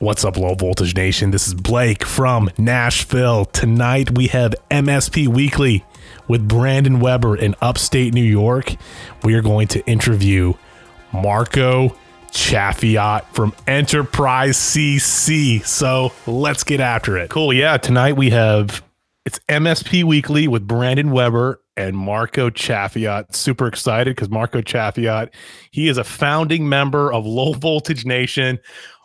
What's up, Low Voltage Nation? This is Blake from Nashville. Tonight we have MSP Weekly with Brandon Weber in upstate New York. We are going to interview Marco Chaffiotte from Enterprise CC. So let's get after it. Cool. Yeah. Tonight we have it's MSP Weekly with Brandon Weber and Marco Chaffiotte. Super excited because Marco Chaffiotte, he is a founding member of Low Voltage Nation.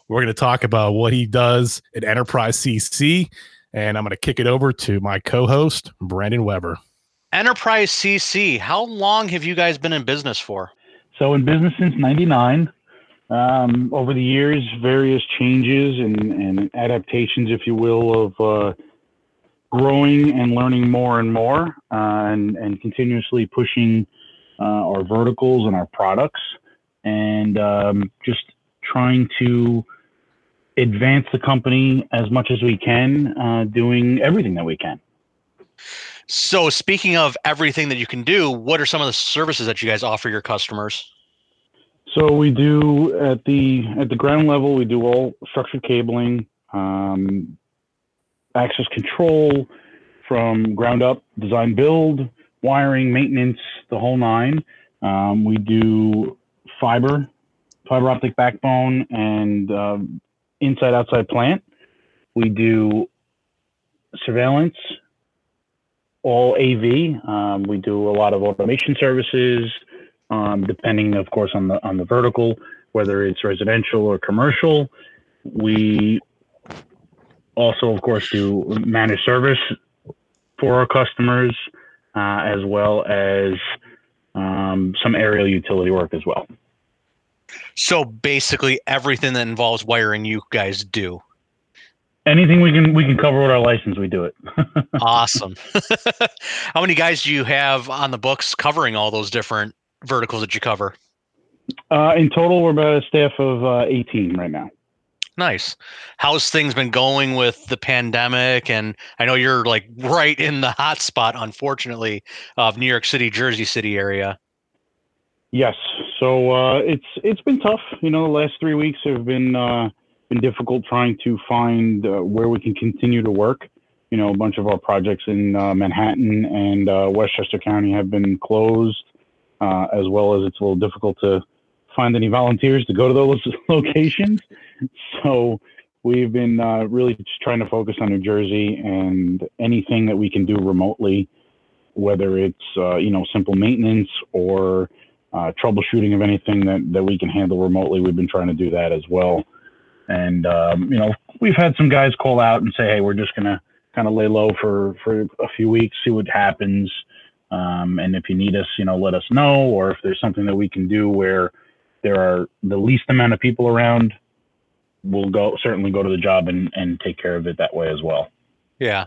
We're going to talk about what he does at Enterprise CC. And I'm going to kick it over to my co host, Brandon Weber. Enterprise CC, how long have you guys been in business for? So, in business since 99. Um, over the years, various changes and, and, adaptations, if you will, of uh, growing and learning more and more uh, and, and continuously pushing uh, our verticals and our products and um, just trying to advance the company as much as we can, uh, doing everything that we can. So, speaking of everything that you can do, what are some of the services that you guys offer your customers? So we do at the at the ground level, we do all structured cabling, um, access control from ground up, design build, wiring, maintenance, the whole nine. Um, we do fiber, fiber optic backbone, and um, inside outside plant. We do surveillance, all AV. Um, we do a lot of automation services, um, depending, of course, on the on the vertical, whether it's residential or commercial. We also, of course, do managed service for our customers, uh, as well as um, some aerial utility work as well. So basically, everything that involves wiring, you guys do. Anything we can we can cover with our license, we do it. awesome. How many guys do you have on the books covering all those different verticals that you cover? Uh, in total, we're about a staff of uh, 18 right now. Nice. How's things been going with the pandemic? And I know you're like right in the hot spot, unfortunately, of New York City, Jersey City area. Yes. So uh, it's it's been tough. You know, the last three weeks have been uh, been difficult trying to find uh, where we can continue to work. You know, a bunch of our projects in uh, Manhattan and uh, Westchester County have been closed, uh, as well as it's a little difficult to find any volunteers to go to those locations. So we've been really just trying to focus on New Jersey and anything that we can do remotely, whether it's you know simple maintenance or uh, troubleshooting of anything that, that we can handle remotely. We've been trying to do that as well. And, um, you know, we've had some guys call out and say, hey, we're just going to kind of lay low for, for a few weeks, see what happens. Um, and if you need us, you know, let us know. Or if there's something that we can do where there are the least amount of people around, we'll go certainly go to the job and, and take care of it that way as well. Yeah.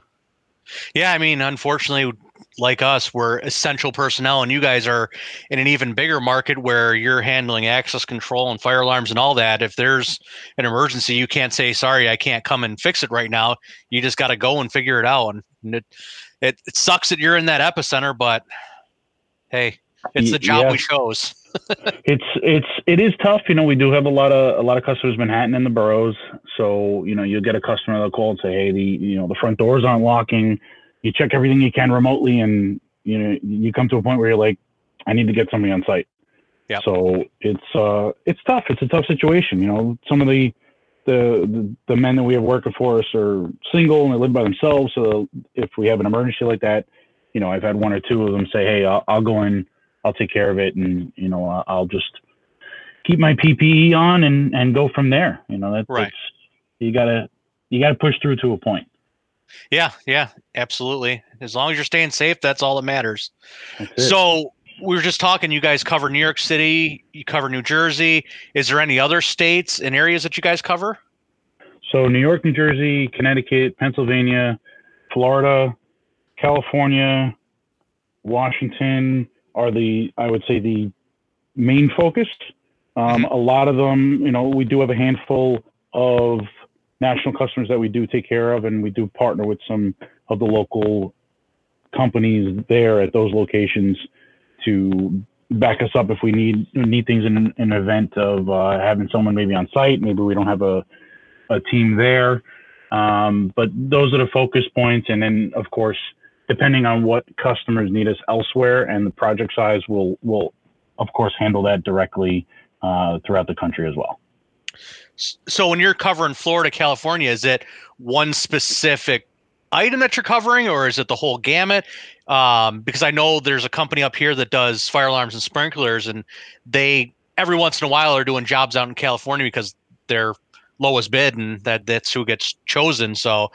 Yeah. I mean, unfortunately, like us, we're essential personnel, and you guys are in an even bigger market where you're handling access control and fire alarms and all that. If there's an emergency, you can't say, "Sorry, I can't come and fix it right now." You just got to go and figure it out. And it, it, it sucks that you're in that epicenter, but hey, it's the job yeah. we chose. it's it's it is tough. You know, we do have a lot of a lot of customers Manhattan and the boroughs. So you know, you'll get a customer that'll call and say, "Hey, the you know the front doors aren't locking." You check everything you can remotely and you know you come to a point where you're like i need to get somebody on site. Yeah. So it's uh it's tough. It's a tough situation you know. Some of the the, the, the men that we have working for us are single and they live by themselves. So if we have an emergency like that you know i've had one or two of them say hey i'll, I'll go in i'll take care of it and you know i'll just keep my ppe on and and go from there. You know that, right. that's you gotta you gotta push through to a point yeah, yeah, absolutely. As long as you're staying safe, that's all that matters. So we were just talking. You guys cover New York City. You cover New Jersey. Is there any other states and areas that you guys cover? So New York, New Jersey, Connecticut, Pennsylvania, Florida, California, Washington are the I would say the main focus. Um, mm-hmm. A lot of them, you know, we do have a handful of national customers that we do take care of, and we do partner with some of the local companies there at those locations to back us up if we need need things in an event of uh, having someone maybe on site. Maybe we don't have a a team there. Um, but those are the focus points. And then, of course, depending on what customers need us elsewhere and the project size, we'll, we'll of course, handle that directly uh, throughout the country as well. So when you're covering Florida, California, is it one specific item that you're covering, or is it the whole gamut? Um, because I know there's a company up here that does fire alarms and sprinklers, and they every once in a while are doing jobs out in California because they're lowest bid, and that that's who gets chosen. So,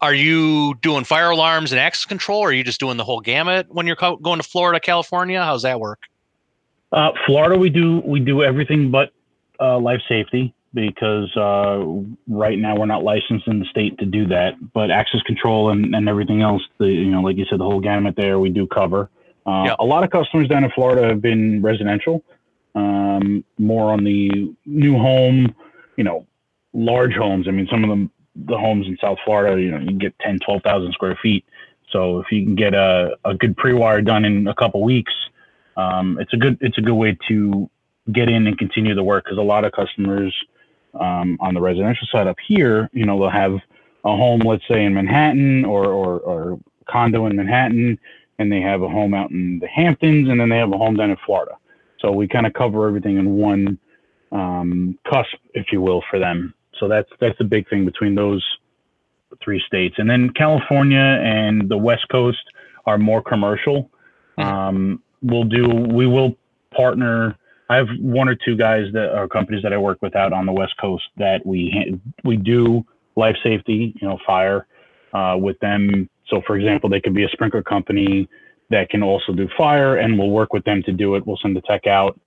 are you doing fire alarms and access control, or are you just doing the whole gamut when you're co- going to Florida, California? How's that work? Uh, Florida, we do we do everything but uh, life safety because uh, right now we're not licensed in the state to do that. But access control and, and everything else, the you know, like you said, the whole gamut there we do cover. Uh, yep. A lot of customers down in Florida have been residential, um, more on the new home, you know, large homes. I mean, some of them, the homes in South Florida, you know, you can get 10, 12,000 square feet. So if you can get a, a good pre-wire done in a couple weeks, um, it's a good it's a good way to get in and continue the work because a lot of customers um, on the residential side up here, you know, they'll have a home, let's say in Manhattan or, or, or condo in Manhattan, and they have a home out in the Hamptons, and then they have a home down in Florida. So we kind of cover everything in one um, cusp, if you will, for them. So that's that's the big thing between those three states, and then California and the West Coast are more commercial. Hmm. Um, we'll do we will partner I have one or two guys that are companies that I work with out on the West Coast that we we do life safety, you know, fire uh, with them. So, for example, they could be a sprinkler company that can also do fire, and we'll work with them to do it. We'll send the tech out,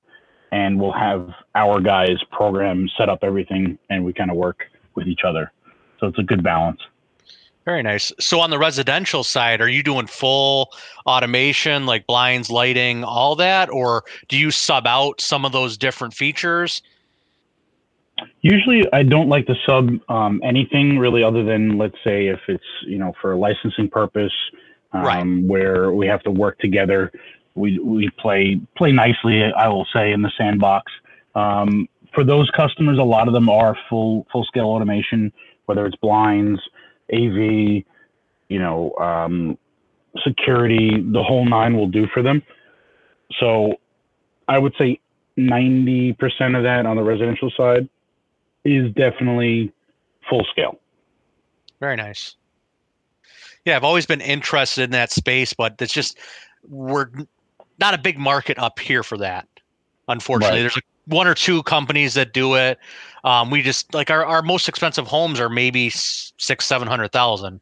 and we'll have our guys program, set up everything, and we kind of work with each other. So it's a good balance. Very nice. So on the residential side, are you doing full automation like blinds, lighting, all that, or do you sub out some of those different features? Usually, I don't like to sub um, anything really, other than let's say if it's you know for a licensing purpose, um, right. where we have to work together. We we play play nicely, I will say, in the sandbox. Um, for those customers, a lot of them are full full scale automation, whether it's blinds AV, you know, um, security, the whole nine will do for them. So I would say 90% of that on the residential side is definitely full scale. Very nice. Yeah, I've always been interested in that space, but it's just we're not a big market up here for that. Unfortunately, right. there's a one or two companies that do it. Um, we just like our, our most expensive homes are maybe six, seven hundred thousand.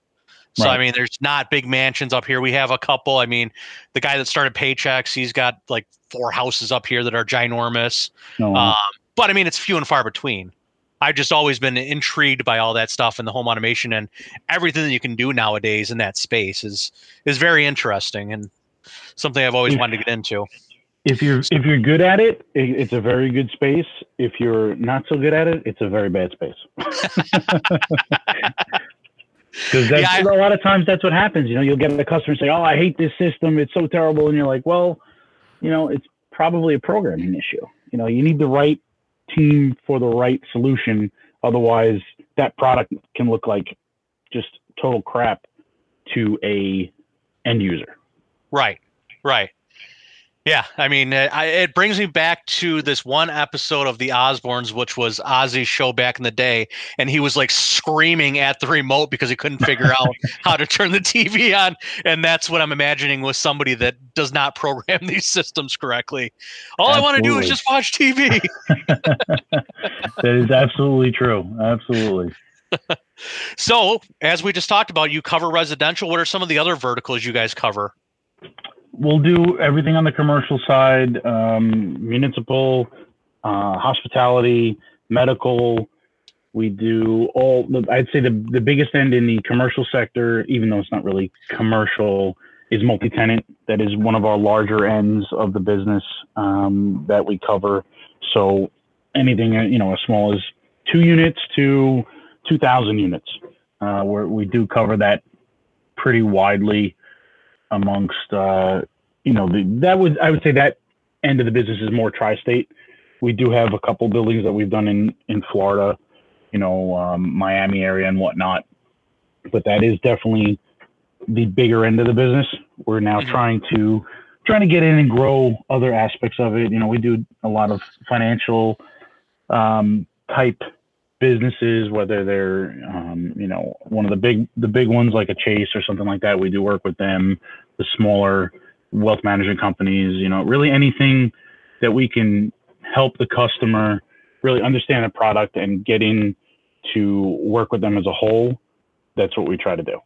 So right. I mean, there's not big mansions up here. We have a couple. I mean, the guy that started Paychex, he's got like four houses up here that are ginormous. No. Um, but I mean, it's few and far between. I've just always been intrigued by all that stuff and the home automation and everything that you can do nowadays in that space is is very interesting and something I've always wanted to get into if you're if you're good at it, it's a very good space. If you're not so good at it, it's a very bad space. Because yeah, a lot of times that's what happens. You know, you'll get a customer say, "Oh, I hate this system. It's so terrible," and you're like, "Well, you know, it's probably a programming issue. You know, you need the right team for the right solution. Otherwise, that product can look like just total crap to a end user." Right. Right. Yeah, I mean, uh, it, it, brings me back to this one episode of The Osbournes, which was Ozzy's show back in the day, and he was like screaming at the remote because he couldn't figure out how to turn the TV on, and that's what I'm imagining with somebody that does not program these systems correctly. All absolutely. I want to do is just watch TV. that is absolutely true. Absolutely. so, as we just talked about, you cover residential. What are some of the other verticals you guys cover? We'll do everything on the commercial side, um, municipal, uh, hospitality, medical. We do all. I'd say the the biggest end in the commercial sector, even though it's not really commercial, is multi-tenant. That is one of our larger ends of the business um, that we cover. So anything you know as small as two units to two thousand units, uh, where we do cover that pretty widely amongst uh, you know the, that would I would say that end of the business is more tri-state. We do have a couple buildings that we've done in in Florida you know, um, Miami area and whatnot. But that is definitely the bigger end of the business. We're now Mhm. trying to trying to get in and grow other aspects of it. You know, we do a lot of financial um, type businesses, whether they're um, you know one of the big the big ones like a Chase or something like that. We do work with them. The smaller wealth management companies, you know, really anything that we can help the customer really understand the product and getting to work with them as a whole. That's what we try to do.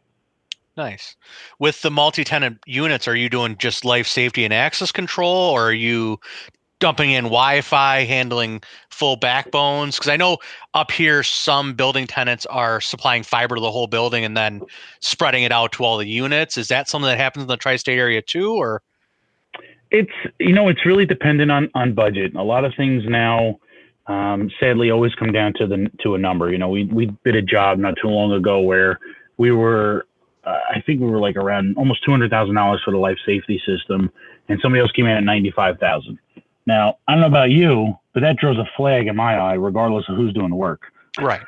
Nice. With the multi-tenant units, are you doing just life safety and access control, or are you dumping in Wi-Fi, handling full backbones? Because I know up here some building tenants are supplying fiber to the whole building and then spreading it out to all the units. Is that something that happens in the tri-state area too, or? It's you know it's really dependent on on budget. A lot of things now, um, sadly, always come down to the to a number. You know, we we did a job not too long ago where we were, uh, I think we were like around almost two hundred thousand dollars for the life safety system, and somebody else came in at ninety five thousand. Now I don't know about you, but that draws a flag in my eye, regardless of who's doing the work. Right.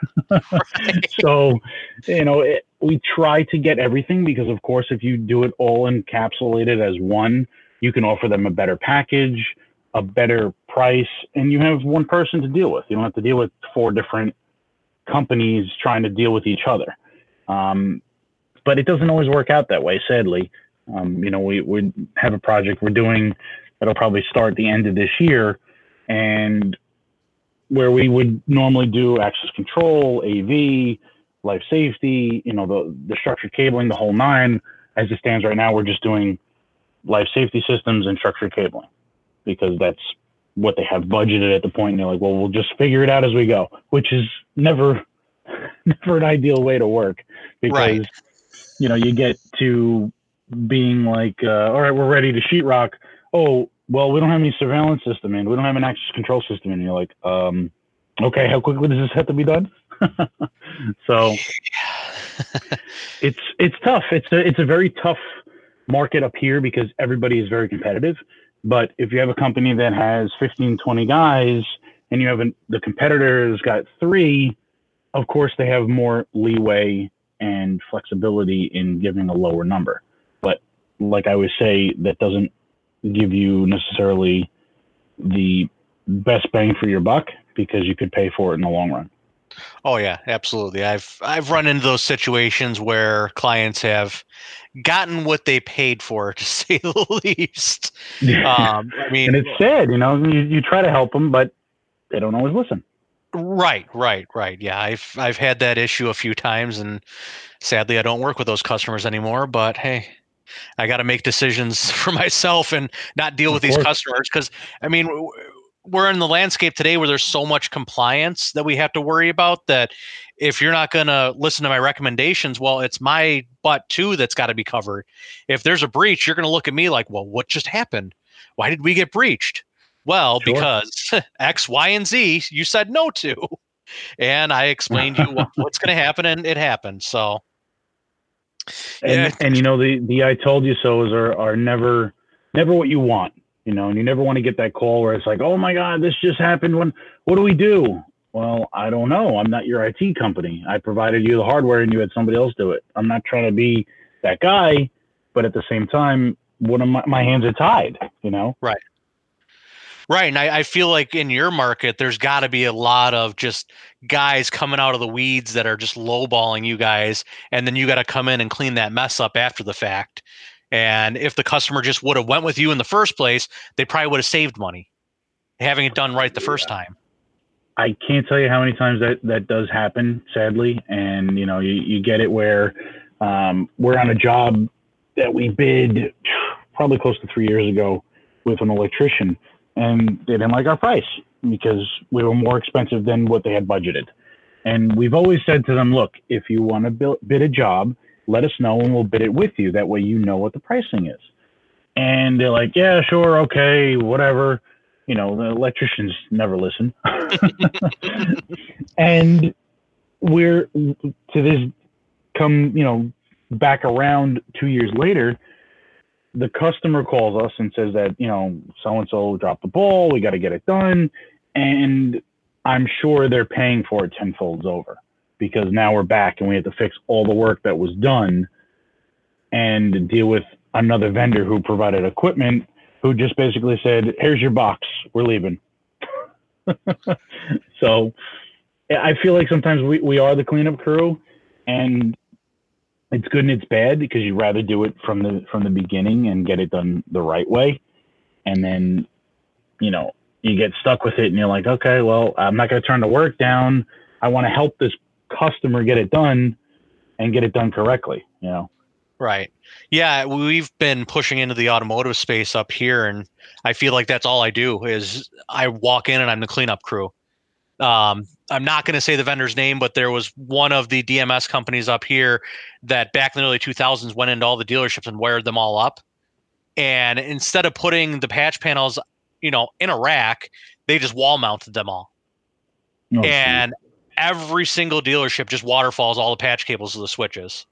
so, you know, it, we try to get everything because, of course, if you do it all encapsulated as one, you can offer them a better package, a better price, and you have one person to deal with. You don't have to deal with four different companies trying to deal with each other. Um, but it doesn't always work out that way, sadly. Um, you know, we, we have a project we're doing that'll probably start the end of this year, and where we would normally do access control, AV, life safety, you know, the, the structured cabling, the whole nine. As it stands right now, we're just doing life safety systems and structured cabling because that's what they have budgeted at the point. And they're like, well, we'll just figure it out as we go, which is never, never an ideal way to work because, Right. you know, you get to being like, uh, all right, we're ready to sheetrock. Oh, well, we don't have any surveillance system in. We don't have an access control system in. You're like, um, okay, how quickly does this have to be done? so it's it's tough. It's a it's a very tough market up here because everybody is very competitive. But if you have a company that has 15, 20 guys and you have an, the competitor's got three, of course they have more leeway and flexibility in giving a lower number. But like I always say, that doesn't give you necessarily the best bang for your buck because you could pay for it in the long run. Oh yeah, absolutely. I've I've run into those situations where clients have gotten what they paid for, to say the least. Um, I mean, and it's sad, you know, you, you try to help them, but they don't always listen. Right, right, right. Yeah, I've I've had that issue a few times, and sadly, I don't work with those customers anymore. But hey, I got to make decisions for myself and not deal Of with these customers because I mean, we're in the landscape today where there's so much compliance that we have to worry about that if you're not going to listen to my recommendations, well, it's my butt too that's got to be covered. If there's a breach, you're going to look at me like, well, what just happened? Why did we get breached? Well, Sure. because X, Y, and Z you said no to. And I explained you what, what's going to happen, and it happened. So, and Yeah. and you know the the I told you so's are are never never what you want, you know, and you never want to get that call where it's like, oh my god, this just happened. When what do we do? Well, I don't know. I'm not your IT company. I provided you the hardware and you had somebody else do it. I'm not trying to be that guy, but at the same time, one of my, my hands are tied, you know. right. And I, I feel like in your market, there's got to be a lot of just guys coming out of the weeds that are just lowballing you guys. And then you got to come in and clean that mess up after the fact. And if the customer just would have went with you in the first place, they probably would have saved money having it done right the first time. I can't tell you how many times that that does happen, sadly. And you know, you, you get it where um, we're on a job that we bid probably close to three years ago with an electrician, and they didn't like our price because we were more expensive than what they had budgeted. And we've always said to them, look, if you want to bid a job, let us know and we'll bid it with you. That way you know what the pricing is. And they're like, yeah, sure, okay, whatever. You know, the electricians never listen. and we're to this come, you know, back around two years later, the customer calls us and says that, you know, so and so dropped the ball, we got to get it done. And I'm sure they're paying for it tenfolds over because now we're back and we have to fix all the work that was done and deal with another vendor who provided equipment who just basically said, "Here's your box. We're leaving." so I feel like sometimes we, we are the cleanup crew and it's good and it's bad because you'd rather do it from the from the beginning and get it done the right way. And then, you know, you get stuck with it and you're like, okay, well, I'm not going to turn the work down. I want to help this customer get it done and get it done correctly, you know. Right. Yeah, we've been pushing into the automotive space up here, and I feel like that's all I do is I walk in and I'm the cleanup crew. Um, I'm not going to say the vendor's name, but there was one of the DMS companies up here that back in the early 2000s went into all the dealerships and wired them all up. And instead of putting the patch panels, you know, in a rack, they just wall mounted them all. Oh, and every single dealership just waterfalls all the patch cables to the switches.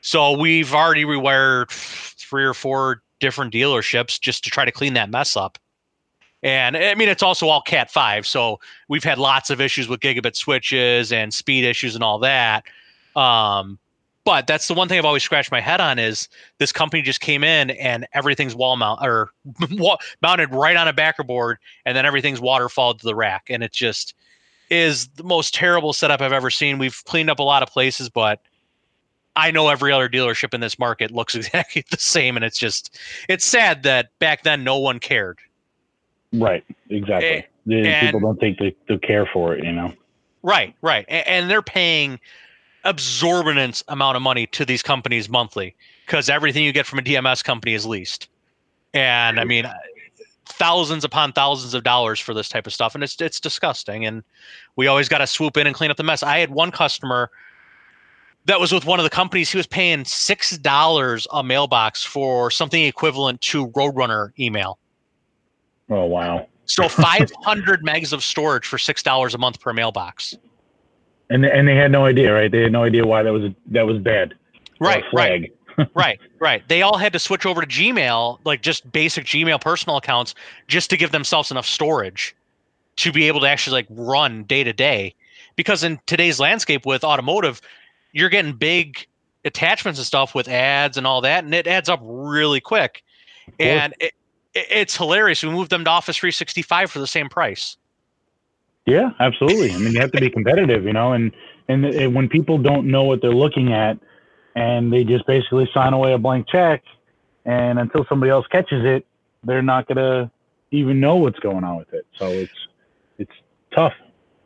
So we've already rewired three or four different dealerships just to try to clean that mess up. And I mean, it's also all Cat 5. So we've had lots of issues with gigabit switches and speed issues and all that. Um, but that's the one thing I've always scratched my head on is this company just came in and everything's wall mount or mounted right on a backer board and then everything's waterfall to the rack. And it just is the most terrible setup I've ever seen. We've cleaned up a lot of places, but I know every other dealership in this market looks exactly the same, and it's just it's sad that back then no one cared. Right. Exactly. Eh, and, and, people don't take the, the care for it, you know. Right. Right. And, and they're paying absorbent amount of money to these companies monthly because everything you get from a DMS company is leased. And I mean, thousands upon thousands of dollars for this type of stuff, and it's it's disgusting. And we always got to swoop in and clean up the mess. I had one customer that was with one of the companies. He was paying six dollars a mailbox for something equivalent to Roadrunner email. Oh wow! So five hundred megs of storage for six dollars a month per mailbox. And and they had no idea, right? They had no idea why that was that was bad. Right, right, right, right. They all had to switch over to Gmail, like just basic Gmail personal accounts, just to give themselves enough storage to be able to actually like run day to day. Because in today's landscape with automotive, you're getting big attachments and stuff with ads and all that, and it adds up really quick. And it, it's hilarious. We moved them to Office 365 for the same price. Yeah, absolutely. I mean, you have to be competitive, you know, and, and and when people don't know what they're looking at, and they just basically sign away a blank check, and until somebody else catches it, they're not gonna even know what's going on with it. So it's it's tough.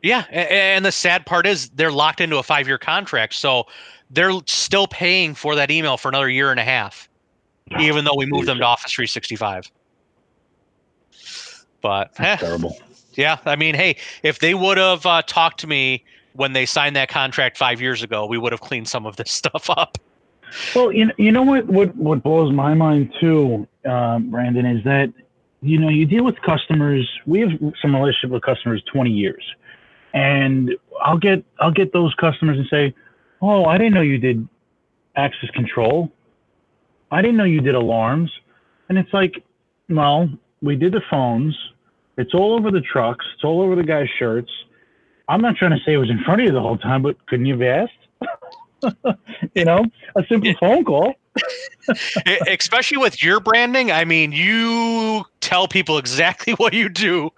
Yeah, and the sad part is they're locked into a five-year contract, so they're still paying for that email for another year and a half, even though we moved them to Office 365. But eh, terrible. Yeah, I mean, hey, if they would have uh, talked to me when they signed that contract five years ago, we would have cleaned some of this stuff up. Well, you know, you know what, what what blows my mind too, uh, Brandon, is that you know you deal with customers. We have some relationship with customers twenty years and I'll get I'll get those customers and say, "Oh, I didn't know you did access control. I didn't know you did alarms." And it's like, well, we did the phones. It's all over the trucks. It's all over the guy's shirts. I'm not trying to say it was in front of you the whole time, but couldn't you have asked? you know, a simple phone call. Especially with your branding, I mean, you tell people exactly what you do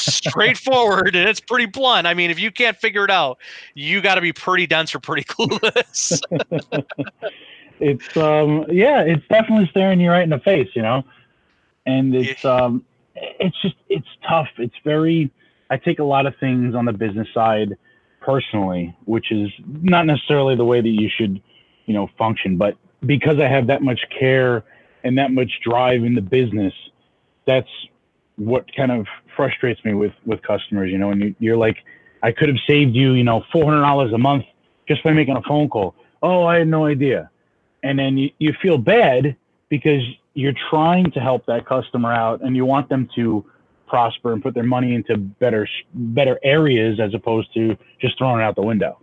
straightforward and it's pretty blunt. I mean, if you can't figure it out, you got to be pretty dense or pretty clueless. it's um yeah, it's definitely staring you right in the face, you know. And it's um it's just it's tough. It's very I take a lot of things on the business side personally, which is not necessarily the way that you should, you know, function, but because I have that much care and that much drive in the business, that's what kind of frustrates me with with customers. You know, and you, are like, I could have saved you, you know, four hundred dollars a month just by making a phone call. Oh, I had no idea, and then you, you feel bad because you're trying to help that customer out and you want them to prosper and put their money into better better areas as opposed to just throwing it out the window.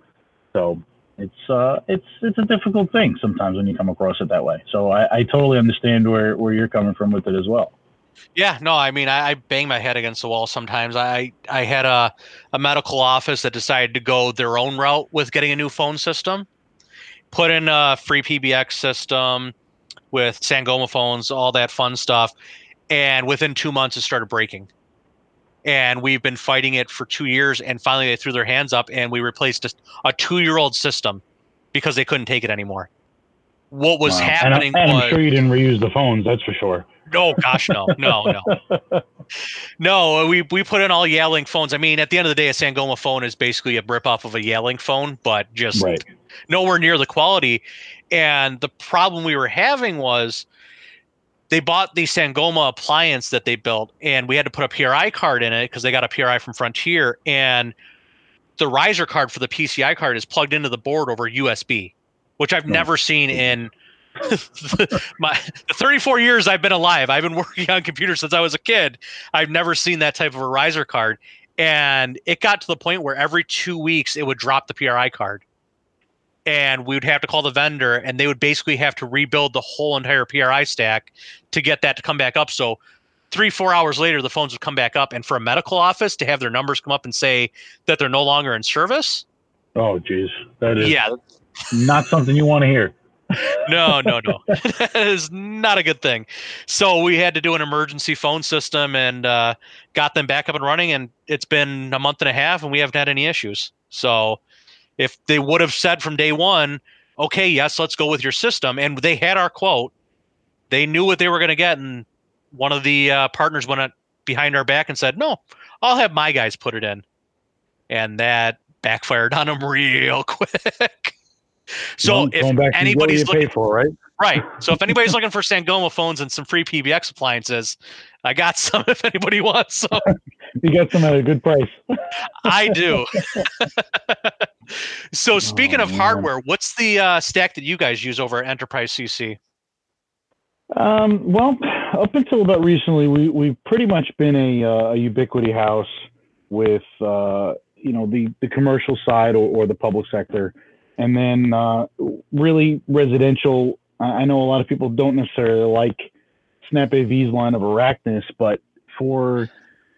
So it's uh it's it's a difficult thing sometimes when you come across it that way. So I, I totally understand where where you're coming from with it as well. Yeah, no, I mean, I, I, bang my head against the wall sometimes. I I had a, a medical office that decided to go their own route with getting a new phone system, put in a FreePBX system with Sangoma phones, all that fun stuff, and within two months it started breaking. And we've been fighting it for two years, and finally they threw their hands up, and we replaced a, a two-year-old system because they couldn't take it anymore. What was wow. happening? And, I, I'm sure you didn't reuse the phones. That's for sure. No, gosh, no, no, no, no. We we put in all Yealink phones. I mean, at the end of the day, a Sangoma phone is basically a rip off of a Yealink phone, but just right. nowhere near the quality. And the problem we were having was they bought the Sangoma appliance that they built, and we had to put a PRI card in it because they got a PRI from Frontier, and the riser card for the PCI card is plugged into the board over USB, which I've oh. never seen in my 34 years I've been alive, I've been working on computers since I was a kid. I've never seen that type of a riser card. And it got to the point where every two weeks it would drop the PRI card. And we would have to call the vendor and they would basically have to rebuild the whole entire PRI stack to get that to come back up. So three, four hours later, the phones would come back up. And for a medical office to have their numbers come up and say that they're no longer in service. Oh, geez. That is yeah. not something you want to hear no, no, no. that is not a good thing. So we had to do an emergency phone system and uh, got them back up and running. And it's been a month and a half, and we haven't had any issues. So if they would have said from day one, okay, yes, let's go with your system, and they had our quote, they knew what they were going to get, and one of the uh, partners went behind our back and said, "No, I'll have my guys put it in," and that backfired on them real quick. So if anybody's looking for, right? Right. So if anybody's looking for Sangoma phones and some FreePBX appliances, I got some if anybody wants some. you got some at a good price. I do. so speaking oh, of man. hardware, what's the uh, stack that you guys use over at Enterprise CC? Um, well, up until about recently, we we've pretty much been a, uh, a Ubiquiti house with uh, you know the the commercial side or, or the public sector and then uh, really residential. I know a lot of people don't necessarily like Snap AV's line of Araknis, but for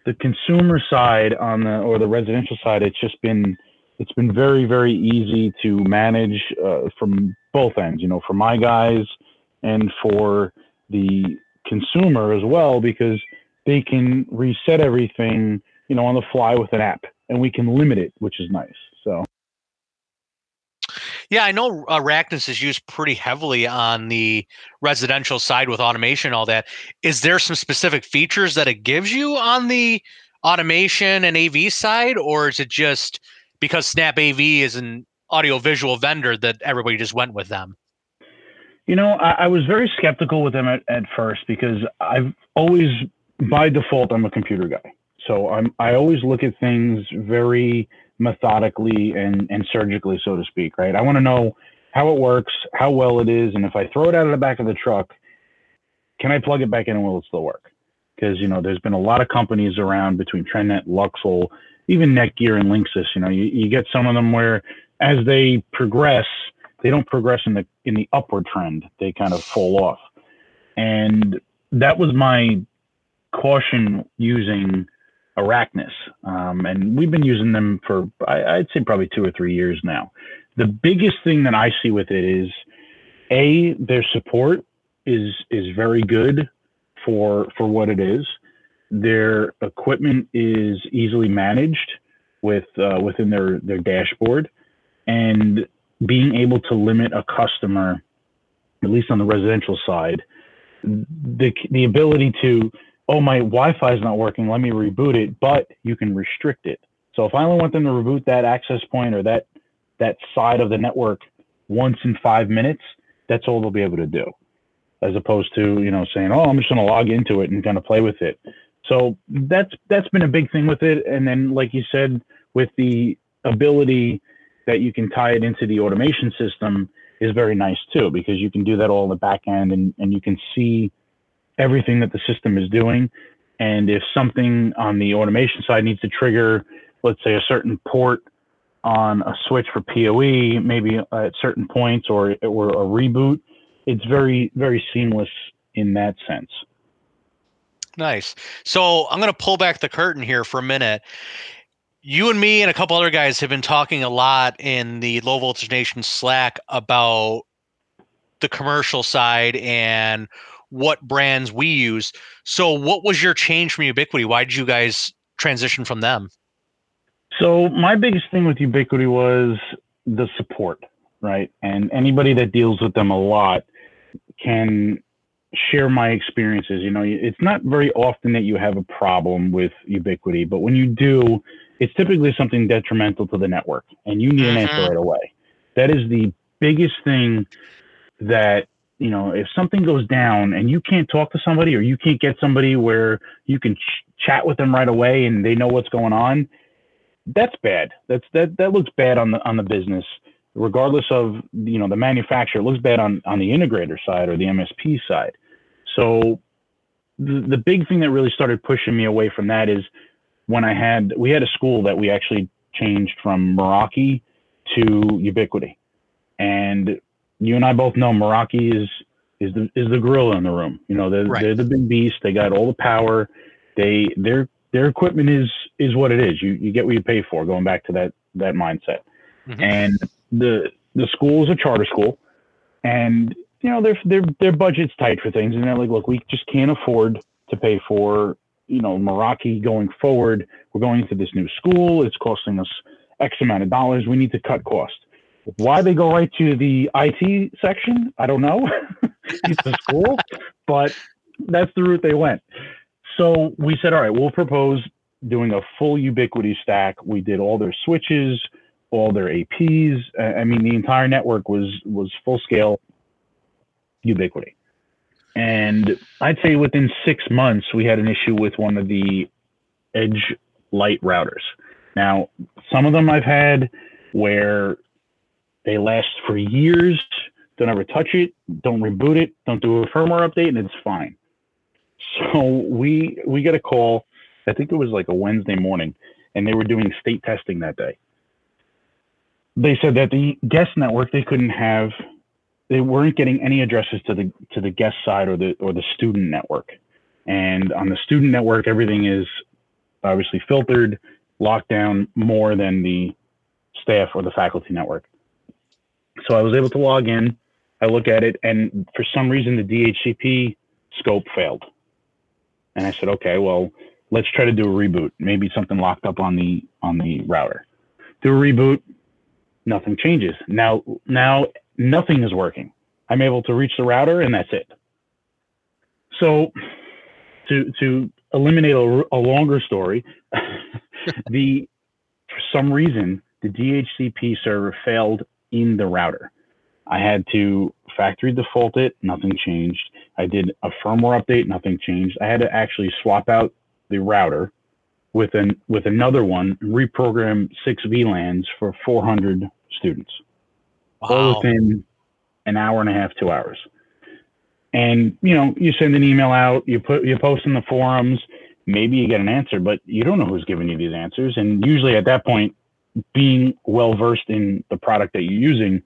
the consumer side on the or the residential side, it's just been it's been very very easy to manage uh, from both ends. You know, for my guys and for the consumer as well, because they can reset everything you know on the fly with an app, and we can limit it, which is nice. Yeah, I know uh, Araknis is used pretty heavily on the residential side with automation, all that. Is there some specific features that it gives you on the automation and AV side, or is it just because Snap AV is an audiovisual vendor that everybody just went with them? You know, I, I was very skeptical with them at, at first because I've always, by default, I'm a computer guy. So I'm I always look at things very methodically and, and surgically, so to speak, right? I want to know how it works, how well it is, and if I throw it out of the back of the truck, can I plug it back in and will it still work? Because you know, there's been a lot of companies around between TrendNet, Luxul, even Netgear and Linksys. You know, you, you get some of them where as they progress, they don't progress in the in the upward trend. They kind of fall off, and that was my caution using Araknis. Um, and we've been using them for, I, would say, probably two or three years now. The biggest thing that I see with it is a their support is is very good for for what it is. Their equipment is easily managed with uh, within their their dashboard, and being able to limit a customer, at least on the residential side, the the ability to oh, my Wi-Fi is not working. Let me reboot it, but you can restrict it. So if I only want them to reboot that access point or that that side of the network once in five minutes, that's all they'll be able to do, as opposed to you know saying, oh, I'm just going to log into it and kind of play with it. So that's that's been a big thing with it. And then, like you said, with the ability that you can tie it into the automation system is very nice too, because you can do that all in the back end and, and you can see everything that the system is doing. And if something on the automation side needs to trigger, let's say a certain port on a switch for PoE, maybe at certain points or, or a reboot, it's very, very seamless in that sense. Nice. So I'm going to pull back the curtain here for a minute. You and me and a couple other guys have been talking a lot in the Low Voltage Nation Slack about the commercial side and what brands we use. So, what was your change from Ubiquiti? Why did you guys transition from them? So, my biggest thing with Ubiquiti was the support, right? And anybody that deals with them a lot can share my experiences. You know, it's not very often that you have a problem with Ubiquiti, but when you do, it's typically something detrimental to the network and you need an answer mm-hmm. right away. That is the biggest thing that, you know, if something goes down and you can't talk to somebody or you can't get somebody where you can ch- chat with them right away and they know what's going on, that's bad. That's that that looks bad on the on the business regardless of you know the manufacturer. It looks bad on on the integrator side or the MSP side. So the, the big thing that really started pushing me away from that is when I had we had a school that we actually changed from Meraki to Ubiquiti, and you and I both know Meraki is is the is the gorilla in the room. You know they're right. they're the big beast. They got all the power. They their their equipment is is what it is. You you get what you pay for. Going back to that that mindset, mm-hmm. and the the school is a charter school, and you know, their their their budget's tight for things, and they're like, look, we just can't afford to pay for you know Meraki going forward. We're going to this new school. It's costing us X amount of dollars. We need to cut costs. Why they go right to the IT section, I don't know. it's a school, but that's the route they went. So we said, all right, we'll propose doing a full Ubiquiti stack. We did all their switches, all their APs. I mean, the entire network was was full scale Ubiquiti. And I'd say within six months, we had an issue with one of the Edge Light routers. Now, some of them I've had where they last for years, don't ever touch it, don't reboot it, don't do a firmware update, and it's fine. So we we got a call, I think it was like a Wednesday morning, and they were doing state testing that day. They said that the guest network they couldn't have they weren't getting any addresses to the to the guest side or the or the student network. And on the student network, everything is obviously filtered, locked down more than the staff or the faculty network. So I was able to log in. I look at it, and for some reason, the DHCP scope failed. And I said, okay, well, let's try to do a reboot. Maybe something locked up on the on the router. Do a reboot, nothing changes. Now now nothing is working. I'm able to reach the router and that's it. So to to eliminate a, a longer story, the for some reason the DHCP server failed in the router. I had to factory default it, nothing changed. I did a firmware update, nothing changed. I had to actually swap out the router with an with another one, reprogram six VLANs for 400 students wow. all within an hour and a half, two hours. And you know, you send an email out, you put you post in the forums, maybe you get an answer, but you don't know who's giving you these answers. And usually at that point, being well versed in the product that you're using,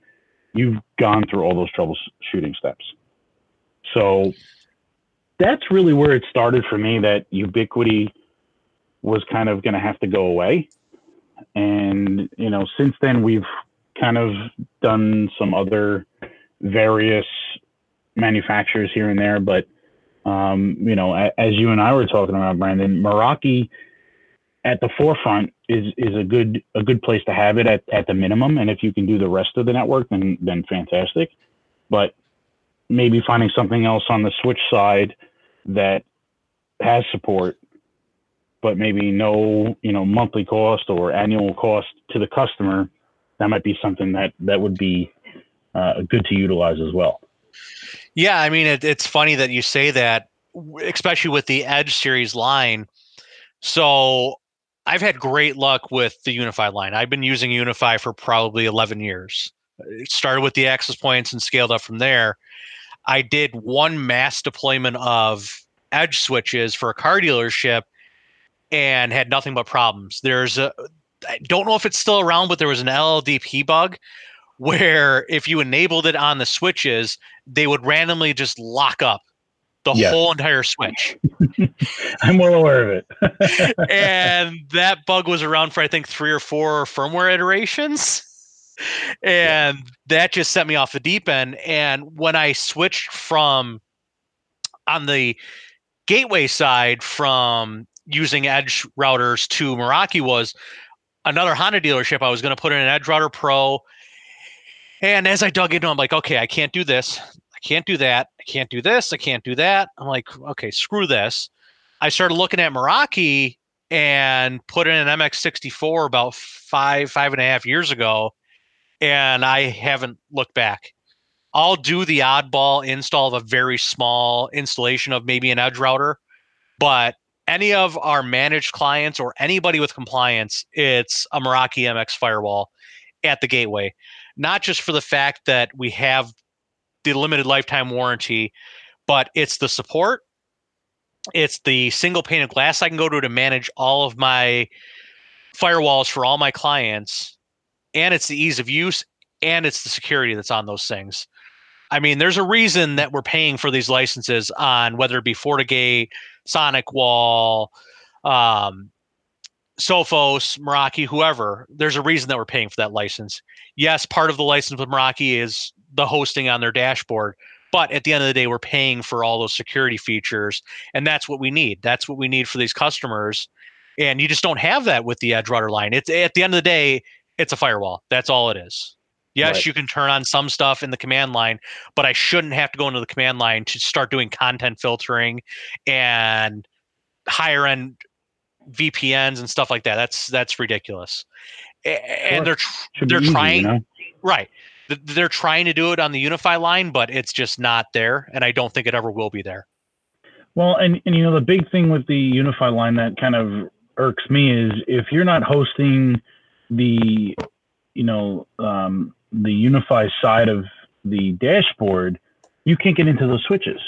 you've gone through all those troubleshooting steps. So that's really where it started for me that Ubiquiti was kind of going to have to go away. And, you know, since then we've kind of done some other various manufacturers here and there, but um, you know, as you and I were talking about, Brandon, Meraki at the forefront is is a good a good place to have it at, at the minimum. And if you can do the rest of the network, then then fantastic. But maybe finding something else on the switch side that has support, but maybe no you know monthly cost or annual cost to the customer that might be something that that would be uh, good to utilize as well. Yeah, I mean, it, it's funny that you say that, especially with the Edge series line. So I've had great luck with the UniFi line. I've been using UniFi for probably 11 years. It started with the access points and scaled up from there. I did one mass deployment of edge switches for a car dealership and had nothing but problems. There's a I don't know if it's still around, but there was an LLDP bug where if you enabled it on the switches, they would randomly just lock up the whole entire switch. I'm well aware of it. and that bug was around for I think three or four firmware iterations. And that just set me off the deep end. And when I switched from on the gateway side from using edge routers to Meraki was another Honda dealership. I was going to put in an Edge Router Pro. And as I dug into it, I'm like, okay, I can't do this. Can't do that. I can't do this. I can't do that. I'm like, okay, screw this. I started looking at Meraki and put in an MX64 about five, five and a half years ago. And I haven't looked back. I'll do the oddball install of a very small installation of maybe an edge router, but any of our managed clients or anybody with compliance, it's a Meraki MX firewall at the gateway. Not just for the fact that we have the limited lifetime warranty, but it's the support, it's the single pane of glass I can go to to manage all of my firewalls for all my clients, and it's the ease of use and it's the security that's on those things. I mean, there's a reason that we're paying for these licenses on whether it be FortiGate, SonicWall, um, Sophos, Meraki, whoever. There's a reason that we're paying for that license. Yes, part of the license with Meraki is the hosting on their dashboard, but at the end of the day, we're paying for all those security features, and that's what we need. That's what we need for these customers, and you just don't have that with the Edge Router line. It's at the end of the day, it's a firewall. That's all it is. Yes, Right. you can turn on some stuff in the command line, but I shouldn't have to go into the command line to start doing content filtering and higher end VPNs and stuff like that. That's that's ridiculous. And they're they're easy, trying You know? right. Th- They're trying to do it on the UniFi line, but it's just not there, and I don't think it ever will be there. Well, and, and you know, the big thing with the UniFi line that kind of irks me is if you're not hosting the, you know, um, the UniFi side of the dashboard, you can't get into those switches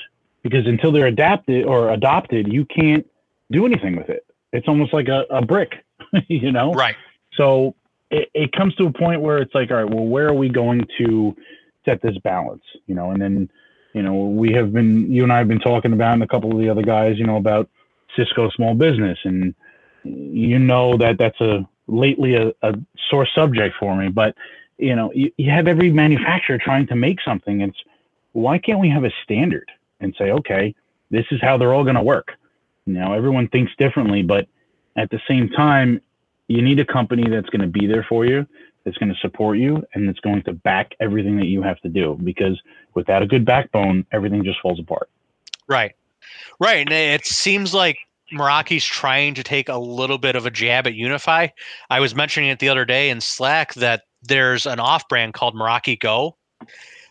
because until they're adapted or adopted, you can't do anything with it. It's almost like a, a brick, you know? Right. So it, it comes to a point where it's like, all right, well, where are we going to set this balance? You know, and then, you know, we have been, you and I have been talking about, and a couple of the other guys, you know, about Cisco small business. And you know that that's a lately a, a sore subject for me. But, you know, you, you have every manufacturer trying to make something. It's why can't we have a standard and say, okay, this is how they're all going to work? Now, everyone thinks differently, but at the same time, you need a company that's going to be there for you, that's going to support you, and that's going to back everything that you have to do. Because without a good backbone, everything just falls apart. Right. Right. And it seems like Meraki's trying to take a little bit of a jab at UniFi. I was mentioning it the other day in Slack that there's an off brand called Meraki Go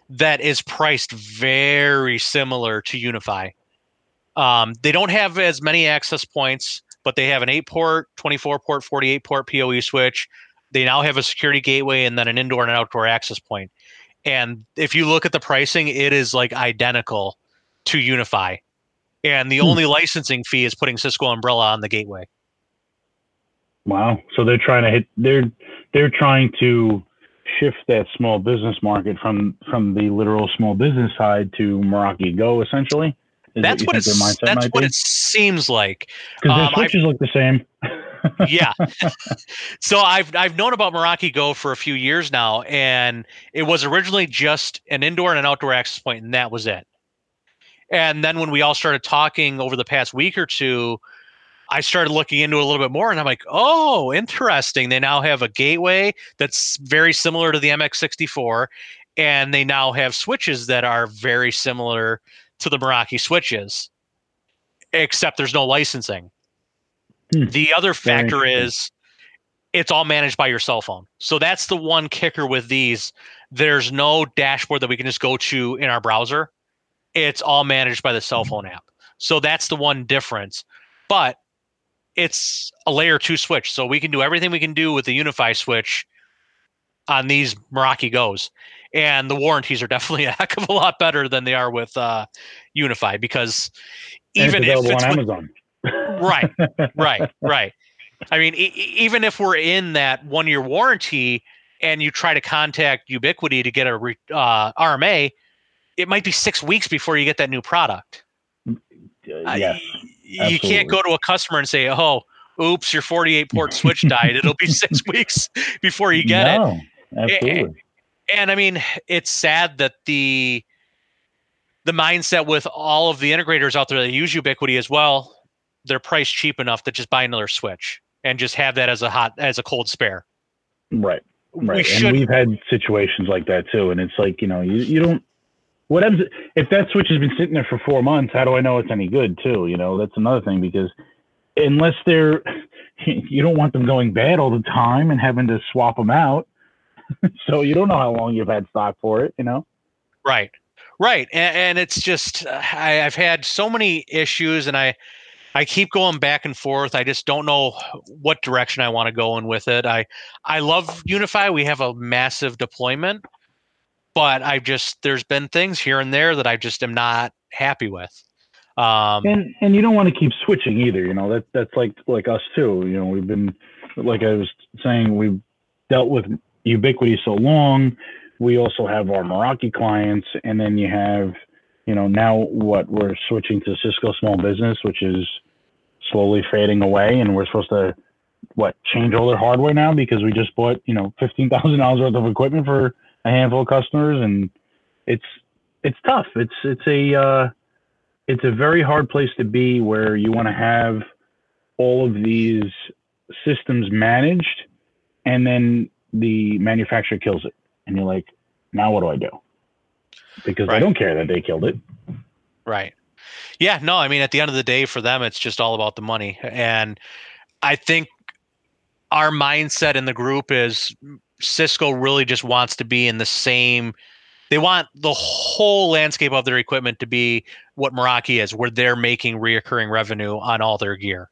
that is priced very similar to UniFi. Um, they don't have as many access points, but they have an 8 port, 24 port, 48 port PoE switch. They now have a security gateway and then an indoor and outdoor access point. And if you look at the pricing, it is like identical to UniFi. And the Hmm. only licensing fee is putting Cisco Umbrella on the gateway. Wow. So they're trying to hit. They're they're trying to shift that small business market from from the literal small business side to Meraki Go, essentially. That's what, it's, their that's what be? it seems like. Because their um, I- switches look the same. yeah. so I've I've known about Meraki Go for a few years now, and it was originally just an indoor and an outdoor access point, and that was it. And then when we all started talking over the past week or two, I started looking into it a little bit more, and I'm like, oh, interesting. They now have a gateway that's very similar to the MX64, and they now have switches that are very similar to the Meraki switches, except there's no licensing. Hmm. The other factor is it's all managed by your cell phone. So that's the one kicker with these. There's no dashboard that we can just go to in our browser. It's all managed by the cell phone app. So that's the one difference. But it's a layer two switch. So we can do everything we can do with the UniFi switch on these Meraki Goes. And the warranties are definitely a heck of a lot better than they are with uh, UniFi because even if it's on with- Amazon. right right right i mean e- even if we're in that one year warranty and you try to contact Ubiquiti to get a re- uh, rma it might be six weeks before you get that new product Uh, yes. you can't go to a customer and say, "Oh, oops, your 48 port switch died. It'll be six weeks before you get no, it." Absolutely. And, and I mean, it's sad that the the mindset with all of the integrators out there that use Ubiquiti as well, they're priced cheap enough to just buy another switch and just have that as a hot as a cold spare. Right. We Right. should and we've had situations like that too. And it's like, you know, you, you don't what happens if that switch has been sitting there for four months, how do I know it's any good too? You know, that's another thing because unless they're you don't want them going bad all the time and having to swap them out. so you don't know how long you've had stock for it, you know? Right. Right. And, and it's just uh, I, I've had so many issues and I I keep going back and forth. I just don't know what direction I want to go in with it. I I love UniFi. We have a massive deployment, but I've just there's been things here and there that I just am not happy with. Um, and and you don't want to keep switching either you know that that's like like us too you know we've been like i was saying we've dealt with Ubiquiti so long we also have our meraki clients and then you have you know now what we're switching to cisco small business which is slowly fading away and we're supposed to what change all their hardware now because we just bought you know fifteen thousand dollars worth of equipment for a handful of customers and it's it's tough. It's it's a uh it's a very hard place to be where you want to have all of these systems managed and then the manufacturer kills it and you're like now what do i do because Right. i don't care that they killed it Right. Yeah, no, I mean at the end of the day for them it's just all about the money. And I think our mindset in the group is Cisco really just wants to be in the same they want the whole landscape of their equipment to be what Meraki is, where they're making reoccurring revenue on all their gear.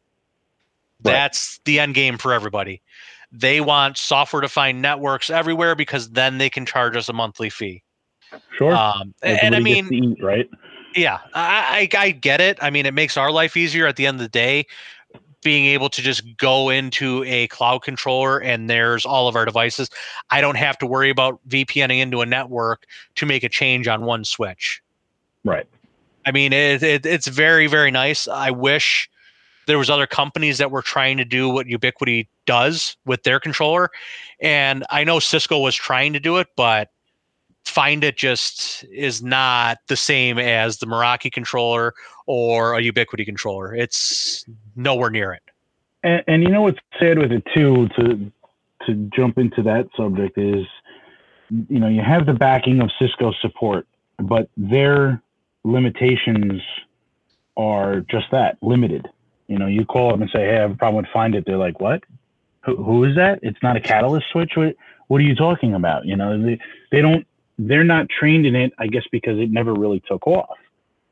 Right. That's the end game for everybody. They want software defined networks everywhere because then they can charge us a monthly fee. sure Um, and I mean, eat, right yeah, I, I I get it. I mean, it makes our life easier at the end of the day, being able to just go into a cloud controller and there's all of our devices. I don't have to worry about VPNing into a network to make a change on one switch. right I mean, it, it it's very very nice. I wish there was other companies that were trying to do what Ubiquiti does with their controller, and I know Cisco was trying to do it, but FindIT just is not the same as the Meraki controller or a Ubiquiti controller. It's nowhere near it. and, and you know what's sad with it too to to jump into that subject is you know you have the backing of cisco support but their limitations are just that limited you know you call them and say hey i have a problem with FindIT. They're like what? Who, who is that? It's not a catalyst switch? What, what are you talking about? You know they, they don't they're not trained in it i guess because it never really took off.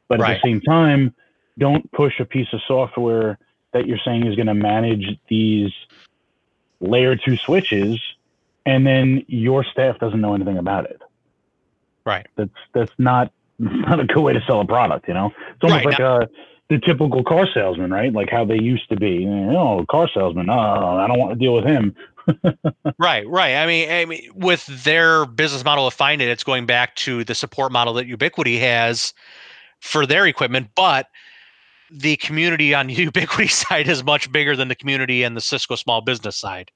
But at the same time don't push a piece of software that you're saying is going to manage these layer two switches and then your staff doesn't know anything about it. Right. that's that's not not a good way to sell a product you know? It's almost Right, like uh the typical car salesman right like how they used to be oh car salesman oh i don't want to deal with him Right, right. I mean, I mean, with their business model of FindIT, it's going back to the support model that Ubiquiti has for their equipment, but the community on Ubiquiti side is much bigger than the community and the Cisco small business side.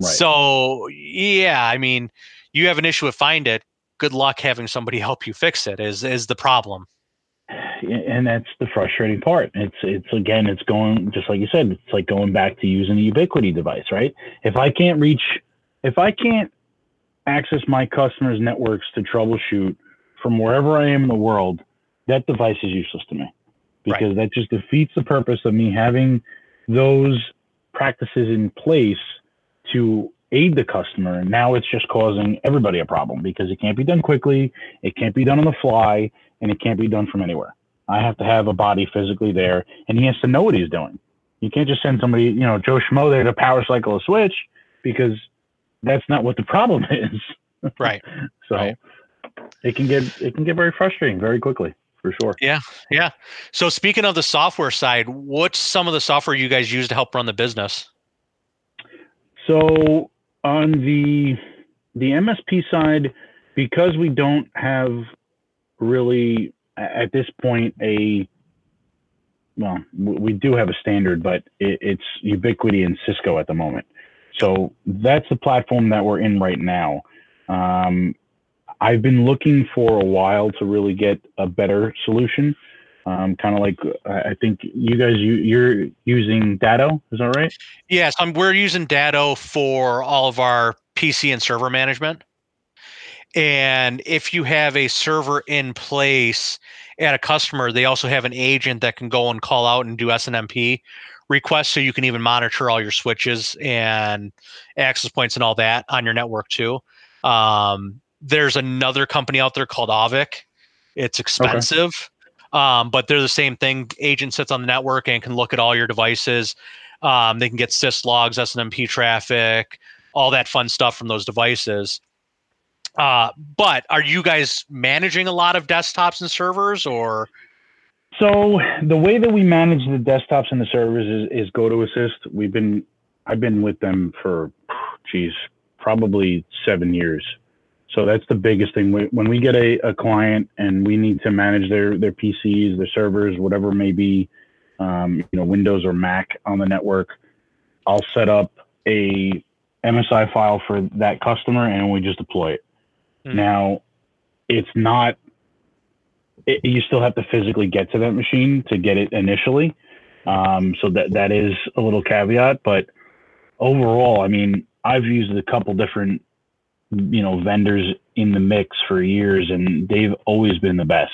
Right. So, yeah, I mean, you have an issue with FindIT. Good luck having somebody help you fix it. Is is the problem? And that's the frustrating part. It's it's again, it's going just like you said. It's like going back to using a Ubiquiti device, right? If I can't reach, if I can't access my customers' networks to troubleshoot from wherever I am in the world, that device is useless to me because that just defeats the purpose of me having those practices in place to aid the customer. And now it's just causing everybody a problem because it can't be done quickly, it can't be done on the fly, and it can't be done from anywhere. I have to have a body physically there, and he has to know what he's doing. You can't just send somebody, you know, Joe Schmo there to power cycle a switch because that's not what the problem is. Right. So Right. it can get it can get very frustrating very quickly for sure. Yeah. Yeah. So, speaking of the software side, what's some of the software you guys use to help run the business? So on the the MSP side, because we don't have really at this point a well, we do have a standard, but it, it's Ubiquiti and Cisco at the moment. So that's the platform that we're in right now. Um, I've been looking for a while to really get a better solution. Um, kind of like I think you guys you, you're using Datto, is that right? Yes, um, we're using Datto for all of our PC and server management. And if you have a server in place at a customer, they also have an agent that can go and call out and do SNMP requests so you can even monitor all your switches and access points and all that on your network too. Um, there's another company out there called Auvik. It's expensive, okay. Um, but they're the same thing. Agent sits on the network and can look at all your devices. Um, they can get sys logs, SNMP traffic, all that fun stuff from those devices. Uh, but are you guys managing a lot of desktops and servers or? So the way that we manage the desktops and the servers is, is GoToAssist. We've been, I've been with them for, geez, probably seven years. So that's the biggest thing. When we get a, a client and we need to manage their, their PCs, their servers, whatever may be, um, you know, Windows or Mac on the network, I'll set up a MSI file for that customer and we just deploy it. Mm. Now, it's not. It, you still have to physically get to that machine to get it initially. Um, so that that is a little caveat, but overall, I mean, I've used a couple different, you know, vendors in the mix for years, and they've always been the best.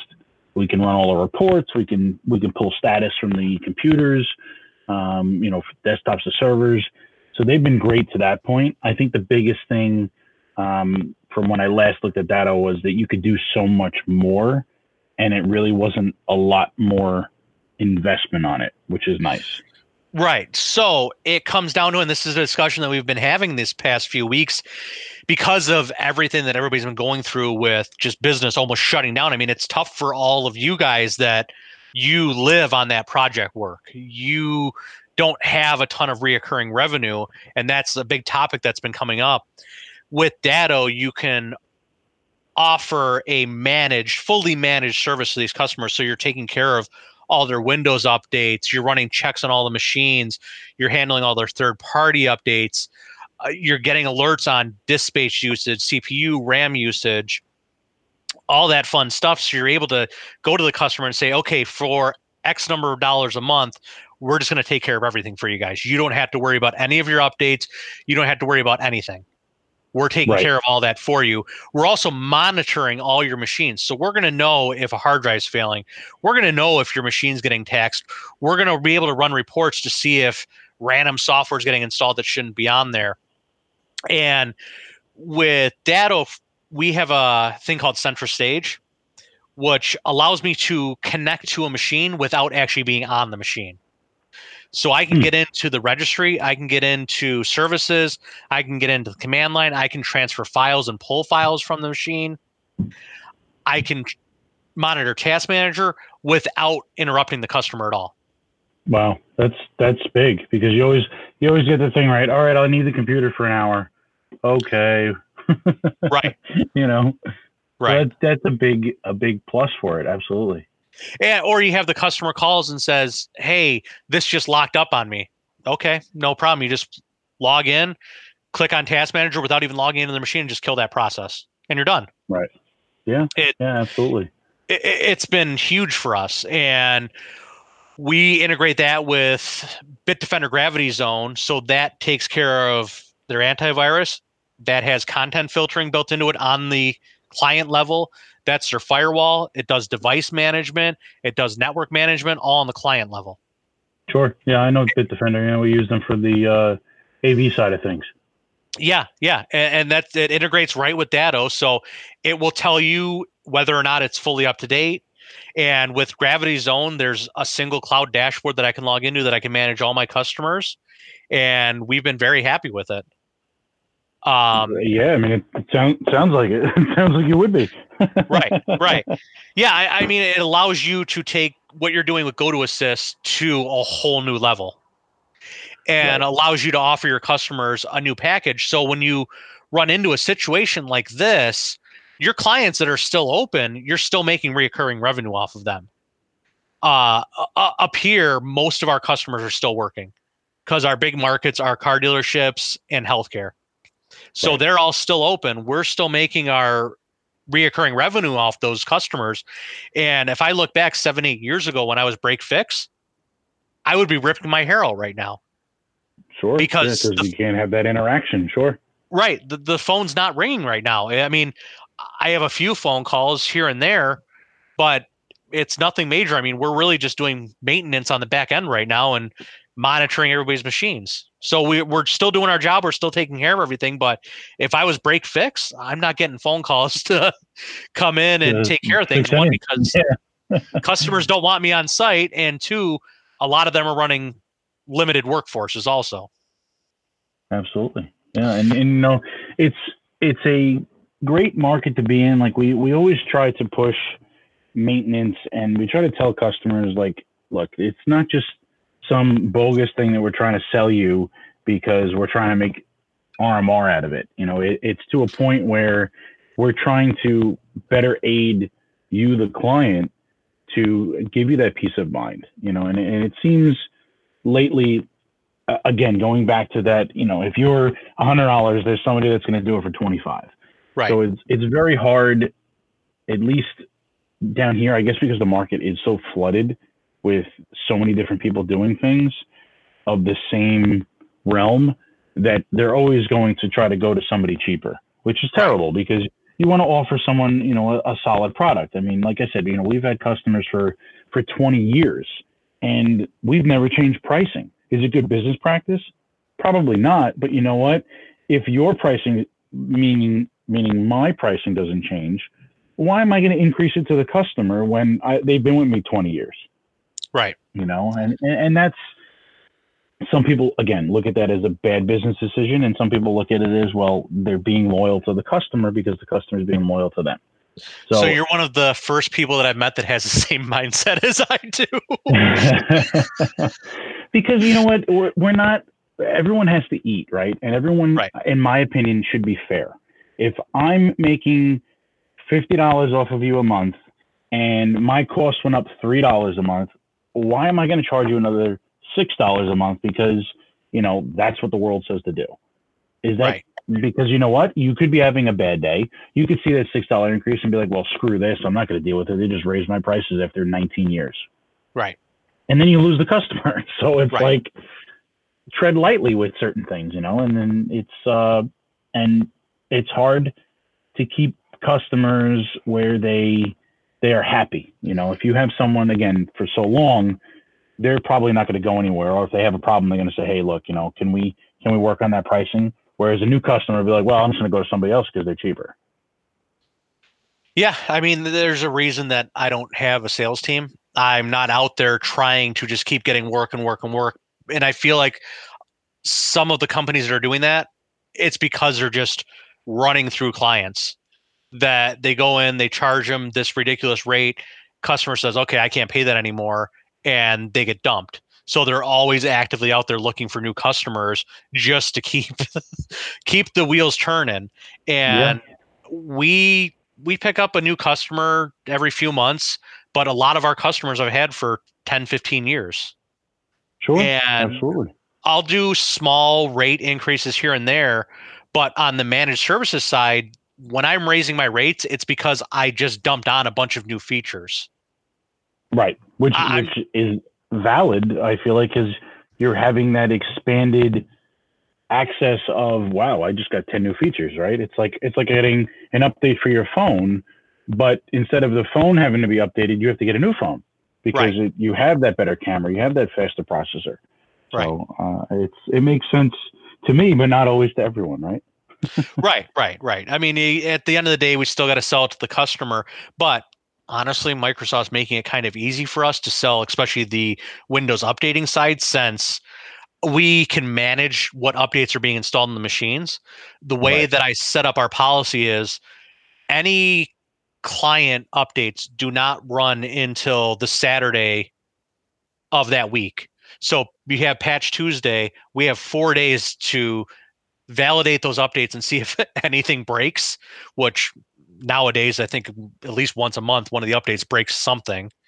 We can run all the reports. We can we can pull status from the computers, um, you know, desktops to servers. So they've been great to that point. I think the biggest thing um, from when I last looked at Datto was that you could do so much more, and it really wasn't a lot more investment on it, which is nice. Right. So it comes down to, and this is a discussion that we've been having this past few weeks because of everything that everybody's been going through with just business almost shutting down. I mean, it's tough for all of you guys that you live on that project work. You don't have a ton of reoccurring revenue, and that's a big topic that's been coming up with Datto, you can offer a managed, fully managed service to these customers. So you're taking care of all their Windows updates, you're running checks on all the machines, you're handling all their third party updates, uh, you're getting alerts on disk space usage, CPU, RAM usage, all that fun stuff. So you're able to go to the customer and say, okay, for X number of dollars a month, we're just going to take care of everything for you guys. You don't have to worry about any of your updates. You don't have to worry about anything. We're taking right. care of all that for you. We're also monitoring all your machines. So we're going to know if a hard drive is failing. We're going to know if your machine's getting taxed. We're going to be able to run reports to see if random software is getting installed that shouldn't be on there. And with Datto, we have a thing called Central Stage, which allows me to connect to a machine without actually being on the machine. So I can hmm. get into the registry, I can get into services, I can get into the command line, I can transfer files and pull files from the machine. I can monitor task manager without interrupting the customer at all. Wow, that's that's big because you always you always get the thing right. All right, I need the computer for an hour. Okay. right. you know. Right. So that's that's a big a big plus for it. Absolutely. Yeah, or you have the customer calls and says, "Hey, this just locked up on me." Okay, no problem. You just log in, click on Task Manager without even logging into the machine, and just kill that process, and you're done. Right. Yeah. It, yeah. Absolutely. It, it's been huge for us, and we integrate that with Bitdefender GravityZone, so that takes care of their antivirus. That has content filtering built into it on the client level that's their firewall. It does device management. It does network management, all on the client level. Sure. Yeah, I know Bitdefender. You know, we use them for the uh, AV side of things. Yeah, yeah, and, and that it integrates right with Datto, so it will tell you whether or not it's fully up to date. And with GravityZone, there's a single cloud dashboard that I can log into that I can manage all my customers, and we've been very happy with it. Um, yeah, I mean, it, it sounds sounds like it. it sounds like you would be. right, right. Yeah, I, I, mean, it allows you to take what you're doing with GoToAssist to a whole new level, and right. allows you to offer your customers a new package. So when you run into a situation like this, your clients that are still open, you're still making reoccurring revenue off of them. Uh, up here, most of our customers are still working because our big markets are car dealerships and healthcare. So right. they're all still open. We're still making our reoccurring revenue off those customers. And if I look back seven, eight years ago when I was break fix, I would be ripping my hair out right now. Sure. Because yeah, the, you can't have that interaction. Sure. Right. The, the phone's not ringing right now. I mean, I have a few phone calls here and there, but it's nothing major. I mean, we're really just doing maintenance on the back end right now and monitoring everybody's machines. So we, we're still doing our job. We're still taking care of everything. But if I was break fix, I'm not getting phone calls to come in and take care of things. One, because yeah. customers don't want me on site. And two, a lot of them are running limited workforces also. Absolutely. Yeah. And, and you know, it's, it's a great market to be in. Like we, we always try to push maintenance and we try to tell customers like, look, it's not just some bogus thing that we're trying to sell you because we're trying to make RMR out of it. You know, it, it's to a point where we're trying to better aid you, the client, to give you that peace of mind. You know, and, and it seems lately, again, going back to that, you know, if you're a hundred dollars, there's somebody that's going to do it for twenty five. Right. So it's it's very hard, at least down here, I guess, because the market is so flooded with so many different people doing things of the same realm that they're always going to try to go to somebody cheaper, which is terrible because you want to offer someone, you know, a, a, solid product. I mean, like I said, you know, we've had customers for for 20 years and we've never changed pricing. Is it good business practice? Probably not, but you know what? If your pricing meaning meaning my pricing doesn't change, why am I going to increase it to the customer when I, they've been with me 20 years? Right. You know, and, and that's some people again look at that as a bad business decision, and some people look at it as well, they're being loyal to the customer because the customer is being loyal to them. So, so, you're one of the first people that I've met that has the same mindset as I do. because you know what, we're, we're not. Everyone has to eat, right? And everyone, right. in my opinion, should be fair. If I'm making fifty dollars off of you a month, and my cost went up three dollars a month, why am I going to charge you another six dollars a month because you know that's what the world says to do? Is that right. because you know what? You could be having a bad day. You could see that six dollar increase and be like, well, screw this. I'm not going to deal with it. They just raised my prices after 19 years. Right. And then you lose the customer. So it's right. like tread lightly with certain things, you know, and then it's uh and it's hard to keep customers where they they are happy. You know, if you have someone again for so long, they're probably not going to go anywhere. Or if they have a problem, they're going to say, "Hey, look, you know, can we can we work on that pricing?" Whereas a new customer will be like, "Well, I'm just going to go to somebody else because they're cheaper." Yeah, I mean, there's a reason that I don't have a sales team. I'm not out there trying to just keep getting work and work and work. And I feel like some of the companies that are doing that, it's because they're just running through clients that they go in, they charge them this ridiculous rate. Customer says, okay, I can't pay that anymore. And they get dumped. So they're always actively out there looking for new customers just to keep keep the wheels turning. And yeah. we we pick up a new customer every few months, but a lot of our customers I've had for 10, 15 years. Sure. And absolutely. I'll do small rate increases here and there, but on the managed services side, when I'm raising my rates, it's because I just dumped on a bunch of new features. Right, which I'm, which is valid. I feel like because you're having that expanded access of wow, I just got ten new features. Right, it's like it's like getting an update for your phone, but instead of the phone having to be updated, you have to get a new phone because right. it, you have that better camera, you have that faster processor. Right. So uh, it's it makes sense to me, but not always to everyone. Right right, right, right. I mean, eh, at the end of the day, we still got to sell it to the customer. But honestly, Microsoft's making it kind of easy for us to sell, especially the Windows updating side, since we can manage what updates are being installed in the machines. The way right. that I set up our policy is any client updates do not run until the Saturday of that week. So we have patch Tuesday. We have four days to validate those updates and see if anything breaks, which nowadays I think at least once a month one of the updates breaks something.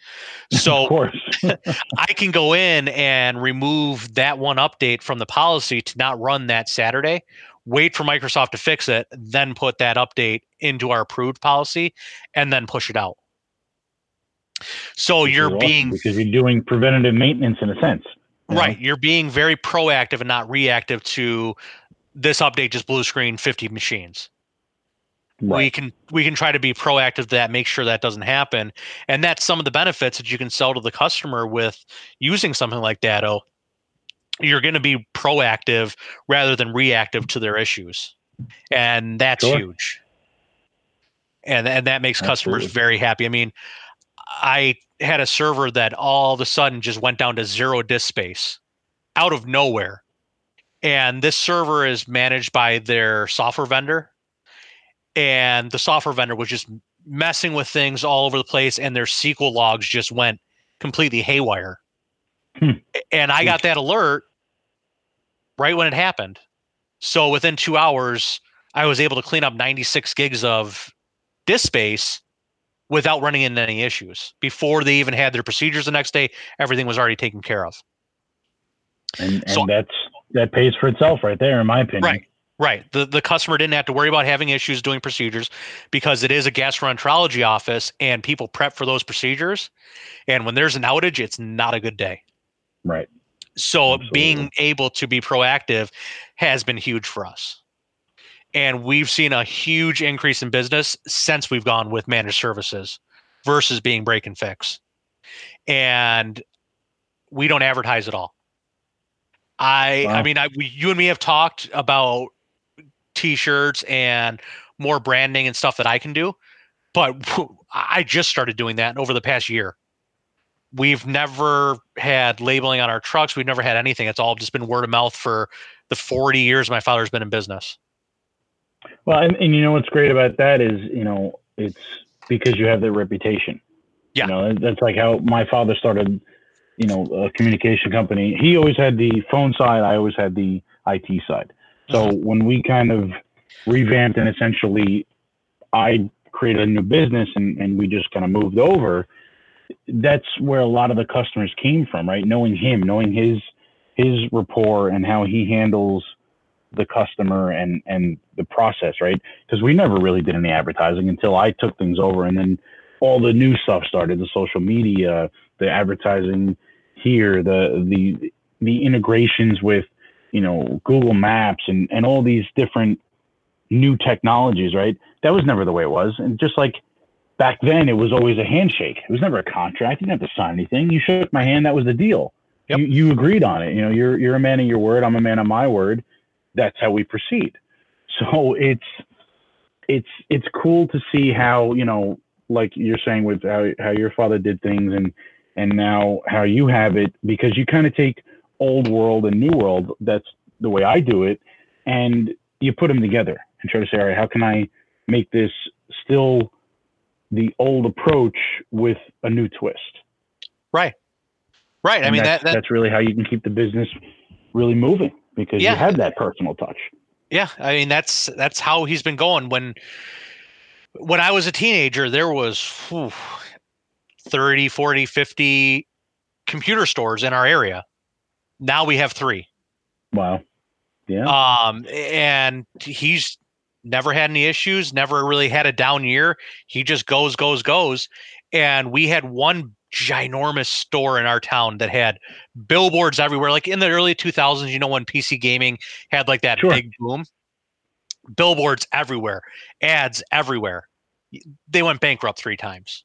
So. I can go in and remove that one update from the policy to not run that Saturday, wait for Microsoft to fix it, then put that update into our approved policy and then push it out. So you're awesome being because you're doing preventative maintenance in a sense. You know? right, you're being very proactive and not reactive to this update just blue screen 50 machines. we can we can try to be proactive to that make sure that doesn't happen and that's some of the benefits that you can sell to the customer with using something like datto you're going to be proactive rather than reactive to their issues and that's Sure. huge and and that makes customers very happy i mean i had a server that all of a sudden just went down to zero disk space out of nowhere and this server is managed by their software vendor and the software vendor was just messing with things all over the place and their SQL logs just went completely haywire. Hmm. And I got that alert right when it happened. So within 2 hours I was able to clean up 96 gigs of disk space without running into any issues. Before they even had their procedures the next day, everything was already taken care of. And, and So- that's that pays for itself right there, in my opinion. Right. Right. The the customer didn't have to worry about having issues doing procedures because it is a gastroenterology office and people prep for those procedures. And when there's an outage, it's not a good day. Right. So Absolutely. being able to be proactive has been huge for us. And we've seen a huge increase in business since we've gone with managed services versus being break and fix. And we don't advertise at all. I I mean I we, you and me have talked about t-shirts and more branding and stuff that I can do, but I just started doing that over the past year. We've never had labeling on our trucks. We've never had anything. It's all just been word of mouth for the 40 years my father's been in business. Well, and, and you know what's great about that is, you know, it's because you have the reputation. Yeah. You know, that's like how my father started, you know, a communication company. He always had the phone side. I always had the IT side. So mm-hmm. when we kind of revamped and essentially I created a new business and, and we just kind of moved over, that's where a lot of the customers came from, right? Knowing him, knowing his his rapport and how he handles the customer and and the process, right? Because we never really did any advertising until I took things over, and then all the new stuff started, the social media, the advertising here, the the the integrations with you know Google Maps and and all these different new technologies, right? That was never the way it was, and just like back then, it was always a handshake. It was never a contract. You didn't have to sign anything. You shook my hand. That was the deal. Yep. You, you agreed on it. You know, you're you're a man of your word. I'm a man of my word. That's how we proceed. So it's it's it's cool to see how you know, like you're saying with how how your father did things and and now how you have it because you kind of take old world and new world. That's the way I do it, and you put them together and try to say, all right, how can I make this still the old approach with a new twist? Right. Right. I mean that's, that, that that's really how you can keep the business really moving because Yeah. you had that personal touch. Yeah, I mean that's that's how he's been going. When when I was a teenager, there was whew, 30, 40, 50 computer stores in our area. Now we have 3. Wow. Yeah. Um and he's never had any issues, never really had a down year. He just goes goes goes and we had one ginormous store in our town that had billboards everywhere like in the early 2000s you know when PC gaming had like that Sure. big boom billboards everywhere ads everywhere they went bankrupt 3 times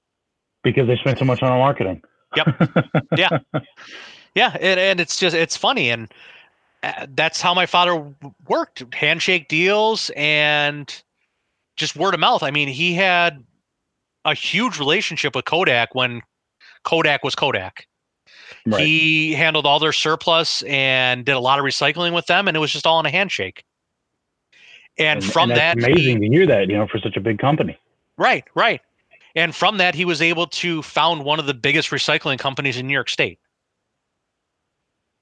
because they spent so much on marketing. Yep. Yeah. yeah and, and it's just it's funny and uh, that's how my father worked handshake deals and just word of mouth i mean he had a huge relationship with kodak when kodak was kodak right. he handled all their surplus and did a lot of recycling with them and it was just all in a handshake and, from that's that he- amazing to hear that, you know, for such a big company. right right and from that he was able to found one of the biggest recycling companies in new york state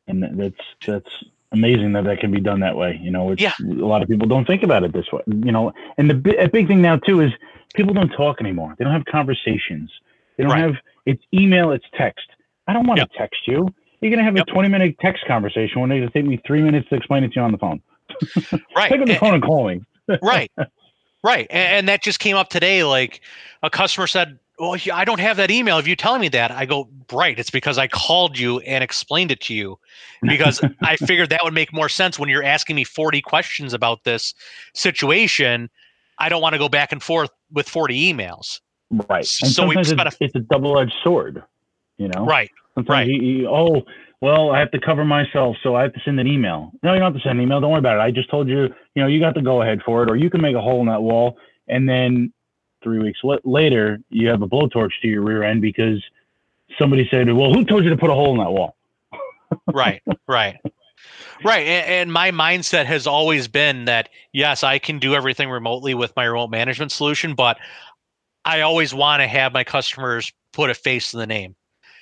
And that's that's amazing that that can be done that way. You know, it's, Yeah. a lot of people don't think about it this way. You know, and the bi- a big thing now too is people don't talk anymore. They don't have conversations. They They don't Right. have it's email, it's text. I don't want Yep. to text you. You're gonna have Yep. a 20 minute text conversation when it's gonna take me three minutes to explain it to you on the phone. right Pick up the and- phone and call me. right right and, and that just came up today like a customer said well i don't have that email if you telling me that i go right it's because i called you and explained it to you because i figured that would make more sense when you're asking me 40 questions about this situation i don't want to go back and forth with 40 emails Right. And So sometimes it's, it's a double edged sword. You know? right Sometimes Right. you, you- oh, well, I have to cover myself, so I have to send an email. No, you don't have to send an email. Don't worry about it. I just told you, you know, you got to go ahead for it, or you can make a hole in that wall, and then three weeks later, you have a blowtorch to your rear end because somebody said, "Well, who told you to put a hole in that wall?" right right right and, and my mindset has always been that yes i can do everything remotely with my remote management solution but i always want to have my customers put a face to the name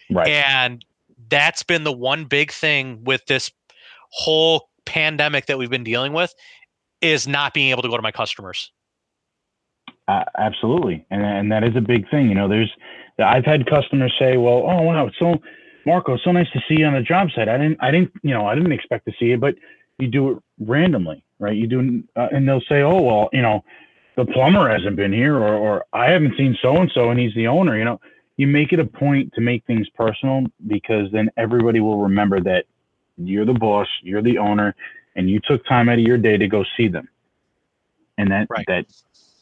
Right. and that's been the one big thing with this whole pandemic that we've been dealing with is not being able to go to my customers Uh, absolutely, and and that is a big thing. You know, there's I've had customers say, "Well, oh wow, it's so Marco, it's so nice to see you on the job site. I didn't, I didn't, you know, I didn't expect to see it, but you do it randomly, right? You do, uh, and they'll say, "Oh well, you know, the plumber hasn't been here, or or I haven't seen so and so, and he's the owner." You know, you make it a point to make things personal because then everybody will remember that you're the boss, you're the owner, and you took time out of your day to go see them, and that Right. that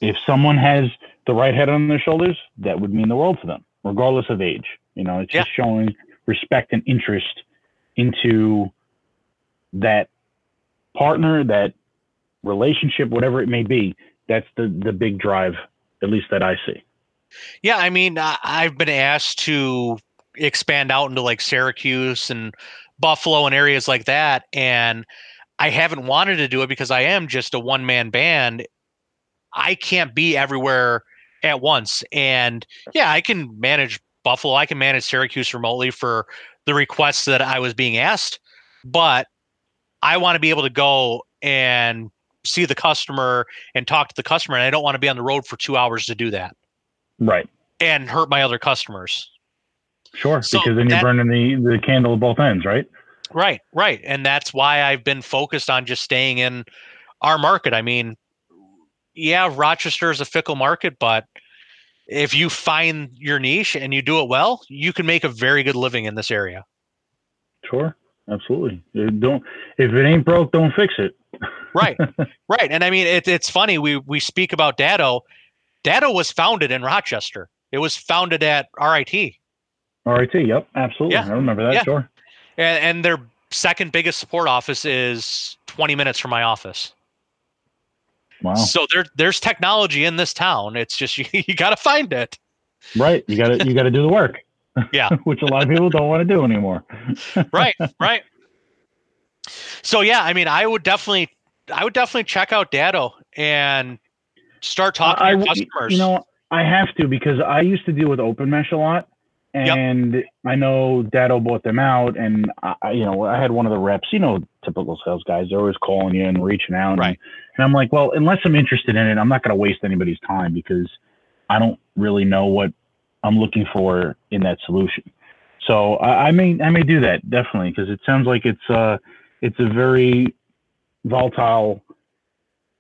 if someone has the right head on their shoulders, that would mean the world to them, regardless of age. You know, it's just showing respect and interest into that partner, that relationship, whatever it may be. That's the the big drive, at least that I see. yeah i mean i've been asked to expand out into like syracuse and buffalo and areas like that and i haven't wanted to do it because i am just a one man band i can't be everywhere at once and yeah i can manage buffalo i can manage syracuse remotely for the requests that i was being asked but i want to be able to go and see the customer and talk to the customer and i don't want to be on the road for two hours to do that Right. and hurt my other customers. Sure. So because then you're burning the, the candle at both ends, right? Right, right. And that's why I've been focused on just staying in our market. I mean, yeah, Rochester is a fickle market, but if you find your niche and you do it well, you can make a very good living in this area. Sure. Absolutely. Don't if it ain't broke, don't fix it. Right, right. And I mean, it, it's funny. We we speak about Datto. Datto was founded in Rochester. It was founded at RIT, RIT. Yep. Absolutely. Yeah. I remember that. Yeah. Sure. and, and their second biggest support office is 20 minutes from my office. Wow. So there, there's technology in this town. It's just you, you got to find it. Right. You got to you got to do the work. Yeah. Which a lot of people don't want to do anymore. Right, right. So yeah, I mean, I would definitely, I would definitely check out Datto and start talking I, to customers. You know, I have to because I used to deal with Open Mesh a lot, Yep. and I know Datto bought them out, and I, you know, I had one of the reps. You know, typical sales guys. They're always calling you and reaching out, and- Right. And, I'm like, well, unless I'm interested in it, I'm not going to waste anybody's time because I don't really know what I'm looking for in that solution. So I, I may I may do that definitely because it sounds like it's uh it's a very volatile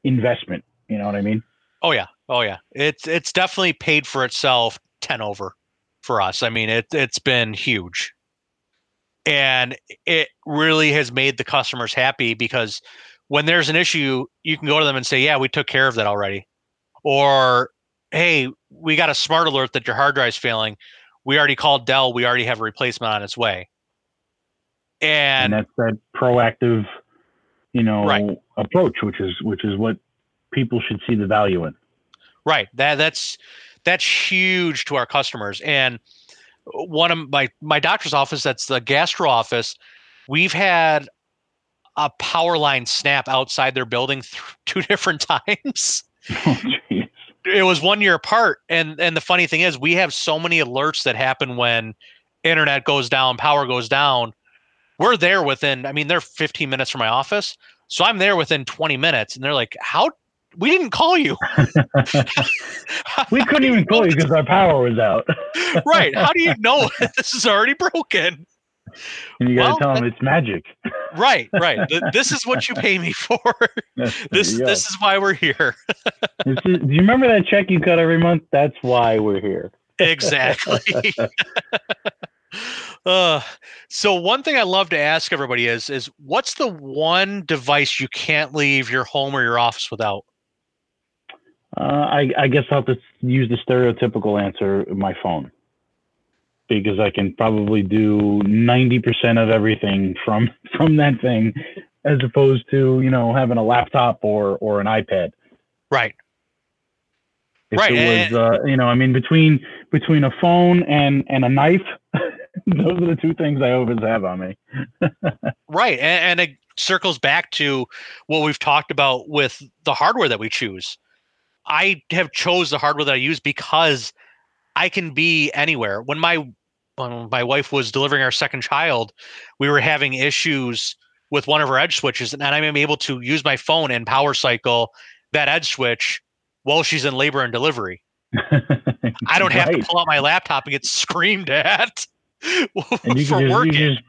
investment. You know what I mean? oh yeah, oh yeah. It's it's definitely paid for itself ten over for us. I mean, it it's been huge, and it really has made the customers happy because when there's an issue, you can go to them and say, "Yeah, we took care of that already," or "Hey, we got a smart alert that your hard drive's failing. We already called Dell. We already have a replacement on its way." and, And, that's that proactive, you know, Right. approach, which is which is what people should see the value in. right, that that's that's huge to our customers. And one of my my doctor's office, that's the gastro office, we've had a power line snap outside their building th- two different times. oh, jeez. It was one year apart and and the funny thing is we have so many alerts that happen when internet goes down power goes down we're there within i mean they're 15 minutes from my office so i'm there within 20 minutes and they're like how we didn't call you. we couldn't even call you because our power was out. right. How do you know this is already broken? And you got to well, tell them it's magic. right, right. This is what you pay me for. this this is why we're here. is, do you remember that check you cut every month? That's why we're here. exactly. uh, so one thing I love to ask everybody is is what's the one device you can't leave your home or your office without? Uh, I, I guess I'll have to use the stereotypical answer, my phone because I can probably do 90% of everything from from that thing as opposed to, you know, having a laptop or or an iPad. Right. If right. it was uh, you know, I mean between between a phone and and a knife, those are the two things I always have on me. right. And, and it circles back to what we've talked about with the hardware that we choose. I have chose the hardware that I use because I can be anywhere. When my when my wife was delivering our second child, we were having issues with one of her edge switches, and I'm able to use my phone and power cycle that edge switch while she's in labor and delivery. I don't have right. to pull out my laptop and get screamed at and you for just, working. You just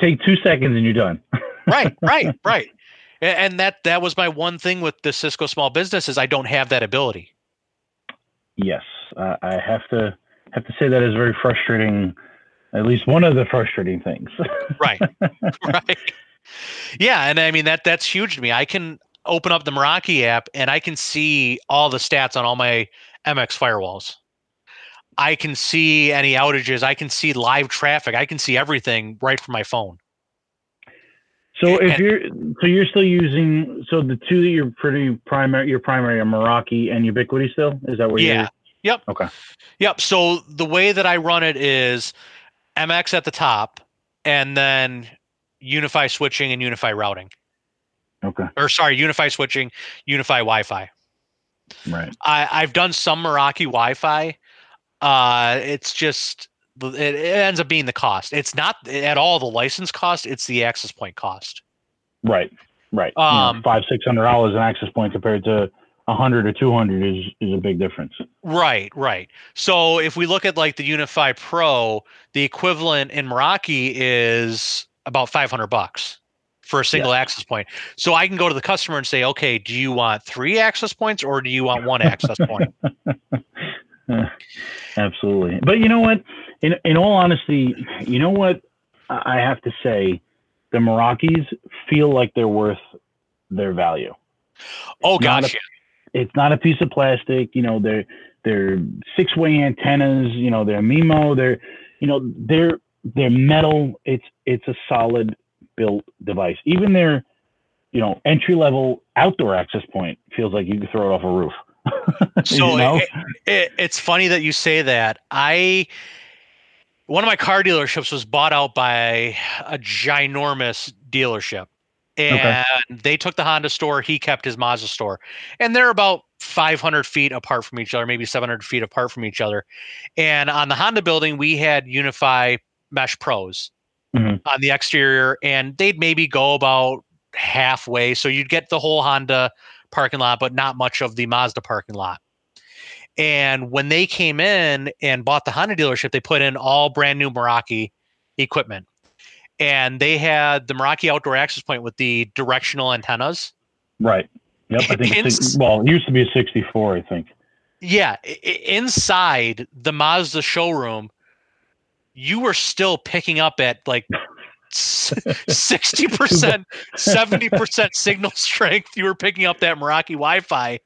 take two seconds and you're done. right, right, right. And that that was my one thing with the Cisco small business is I don't have that ability. Yes, uh, I have to have to say that is very frustrating at least one of the frustrating things. right. Right. Yeah, and I mean that that's huge to me. I can open up the Meraki app and I can see all the stats on all my MX firewalls. I can see any outages. I can see live traffic. I can see everything right from my phone. So if and, you're so you're still using so the two that you're pretty primary your primary are Meraki and Ubiquiti still is that where yeah. you're Yep. Okay. Yep. So the way that I run it is MX at the top, and then UniFi switching and UniFi routing. Okay. Or sorry, UniFi switching, UniFi Wi-Fi. Right. I, I've done some Meraki Wi-Fi. Uh, it's just it, it ends up being the cost. It's not at all the license cost. It's the access point cost. Right. Right. Um, you know, five six hundred dollars an access point compared to 100 or 200 is is a big difference. Right right. So if we look at like the UniFi Pro the equivalent in meraki is about 500 bucks for a single yeah. access point. So i can go to the customer and say okay do you want three access points or do you want one access point? Absolutely. But you know what? In in all honesty you know what i have to say? The merakis feel like they're worth their value. Oh gosh, it's not a piece of plastic. You know, they're they're six way antennas. You know, they're MIMO. They're you know they're they're metal. It's it's a solid built device. Even their you know entry level outdoor access point feels like you could throw it off a roof. so you know? it, it, it's funny that you say that. I one of my car dealerships was bought out by a ginormous dealership and okay. they took the Honda store. He kept his Mazda store, and they're about 500 feet apart from each other, maybe 700 feet apart from each other. And on the Honda building, we had UniFi Mesh Pros mm-hmm. on the exterior, and they'd maybe go about halfway, so you'd get the whole Honda parking lot, but not much of the Mazda parking lot. And when they came in and bought the Honda dealership, they put in all brand new Meraki equipment and they had the Meraki outdoor access point with the directional antennas. Right. Yep. I think In, well, it used to be a 64, I think. Yeah, inside the Mazda showroom, you were still picking up at like 60%, 70% signal strength. You were picking up that Meraki Wi Fi.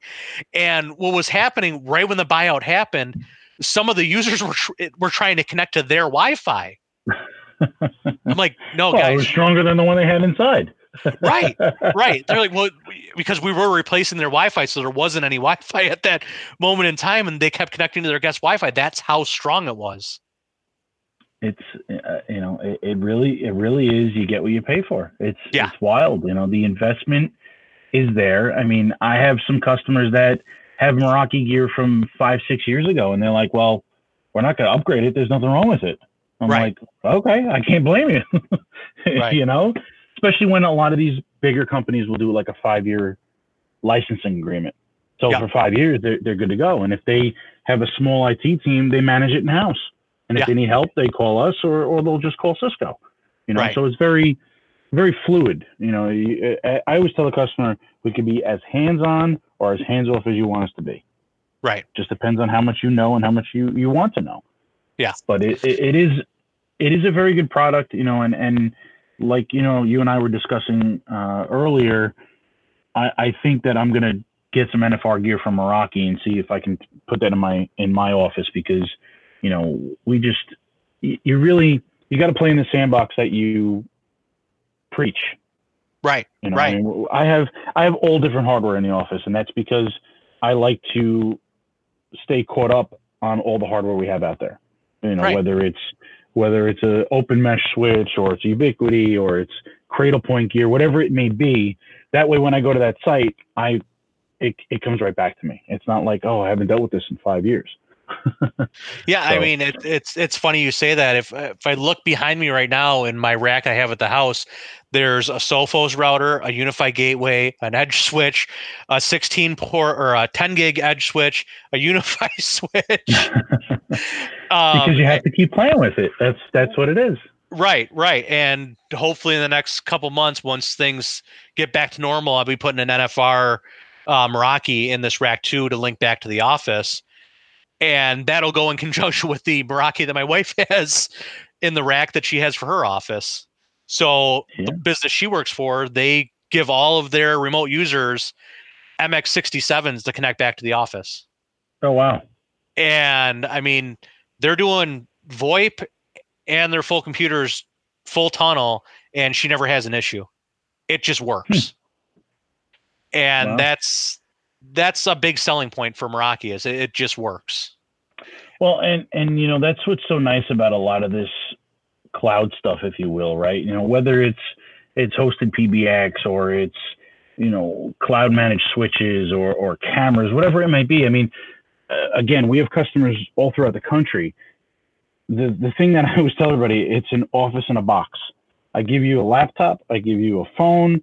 And what was happening right when the buyout happened, some of the users were, tr- were trying to connect to their Wi Fi. I'm like, no, well, guys. It was stronger than the one they had inside. right, right. They're like, well, because we were replacing their Wi-Fi, so there wasn't any Wi-Fi at that moment in time, and they kept connecting to their guest Wi-Fi. That's how strong it was. It's uh, you know, it, it, really, it really is. You get what you pay for. It's yeah. it's wild. You know, the investment is there. I mean, I have some customers that have Meraki gear from five, six years ago, and they're like, well, we're not going to upgrade it. There's nothing wrong with it. I'm right. like, okay, I can't blame you. right. You know, especially when a lot of these bigger companies will do like a five year licensing agreement. So for five years, they're, they're good to go. And if they have a small IT team, they manage it in house. And if Yeah. they need help, they call us or, or they'll just call Cisco. You know, Right. so it's very, very fluid. You know, I, I always tell the customer we can be as hands on or as hands off as you want us to be. Right. Just depends on how much you know and how much you, you want to know. Yeah. But it, it, it is it is a very good product, you know, and, and like, you know, you and I were discussing uh, earlier, I, I think that I'm gonna get some NFR gear from Meraki and see if I can put that in my in my office because, you know, we just you, you really you got to play in the sandbox that you preach. Right. You know, Right. I, mean, I have I have all different hardware in the office, and that's because I like to stay caught up on all the hardware we have out there. You know, Right. whether it's whether it's an open mesh switch or it's Ubiquiti or it's Cradlepoint gear, whatever it may be. That way, when I go to that site, I it it comes right back to me. It's not like oh, I haven't dealt with this in five years. Yeah, I mean it, it's it's funny you say that. If if I look behind me right now in my rack I have at the house, there's a Sophos router, a UniFi Gateway, an Edge switch, a 16 port or a 10 gig Edge switch, a UniFi switch. um, because you have to keep playing with it. That's that's what it is. Right, right. And hopefully in the next couple months, once things get back to normal, I'll be putting an NFR uh, Meraki in this rack too to link back to the office. And that'll go in conjunction with the Meraki that my wife has in the rack that she has for her office. So Yeah. the business she works for, they give all of their remote users MX67s to connect back to the office. Oh wow. And I mean, they're doing VoIP and their full computers full tunnel, and she never has an issue. It just works. Hmm. And Wow. that's that's a big selling point for Meraki is it, just works. Well, and and you know that's what's so nice about a lot of this cloud stuff, if you will, right? You know, whether it's it's hosted PBX or it's you know cloud managed switches or or cameras, whatever it may be. I mean, uh, again, we have customers all throughout the country. The the thing that I always tell everybody, it's an office in a box. I give you a laptop, I give you a phone,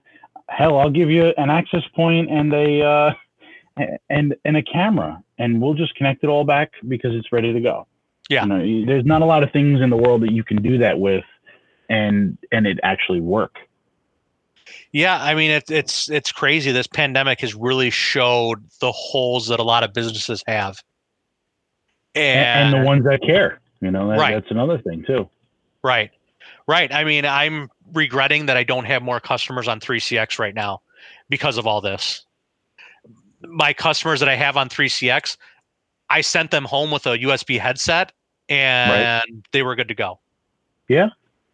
hell, I'll give you an access point and a uh, and and a camera, and we'll just connect it all back because it's ready to go. Yeah. You know, there's not a lot of things in the world that you can do that with, and and it actually work. Yeah, I mean it's it's it's crazy. This pandemic has really showed the holes that a lot of businesses have. And, And, and the ones that care, you know, that, Right. that's another thing too. Right. Right. I mean, I'm regretting that I don't have more customers on 3CX right now because of all this. My customers that I have on 3CX, I sent them home with a USB headset and they were good to go. Yeah.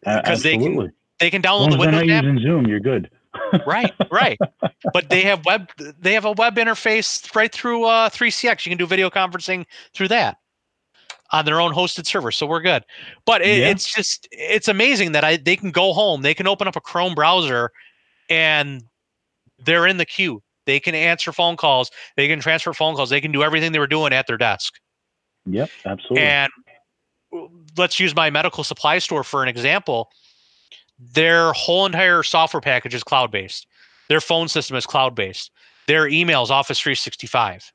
'Cause they can. They can as download long the Windows app. using Zoom, you're good. right, right. But they have web they have a web interface right through uh 3CX. You can do video conferencing through that on their own hosted server. So we're good. But it, Yeah. it's just it's amazing that I they can go home, they can open up a Chrome browser and they're in the queue. They can answer phone calls, they can transfer phone calls, they can do everything they were doing at their desk. Yep, absolutely. And let's use my medical supply store for an example. Their whole entire software package is cloud based. Their phone system is cloud based. Their emails Office 365.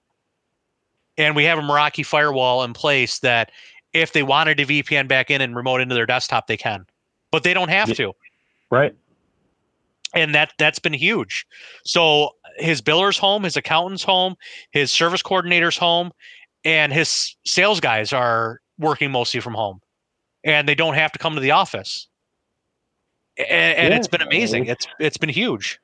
And we have a Meraki firewall in place that if they wanted to VPN back in and remote into their desktop, they can. But they don't have to. right. And that that's been huge. So his biller's home, his accountant's home, his service coordinator's home, and his sales guys are working mostly from home. And they don't have to come to the office. And, and it's Yeah, been amazing. It's it's been huge.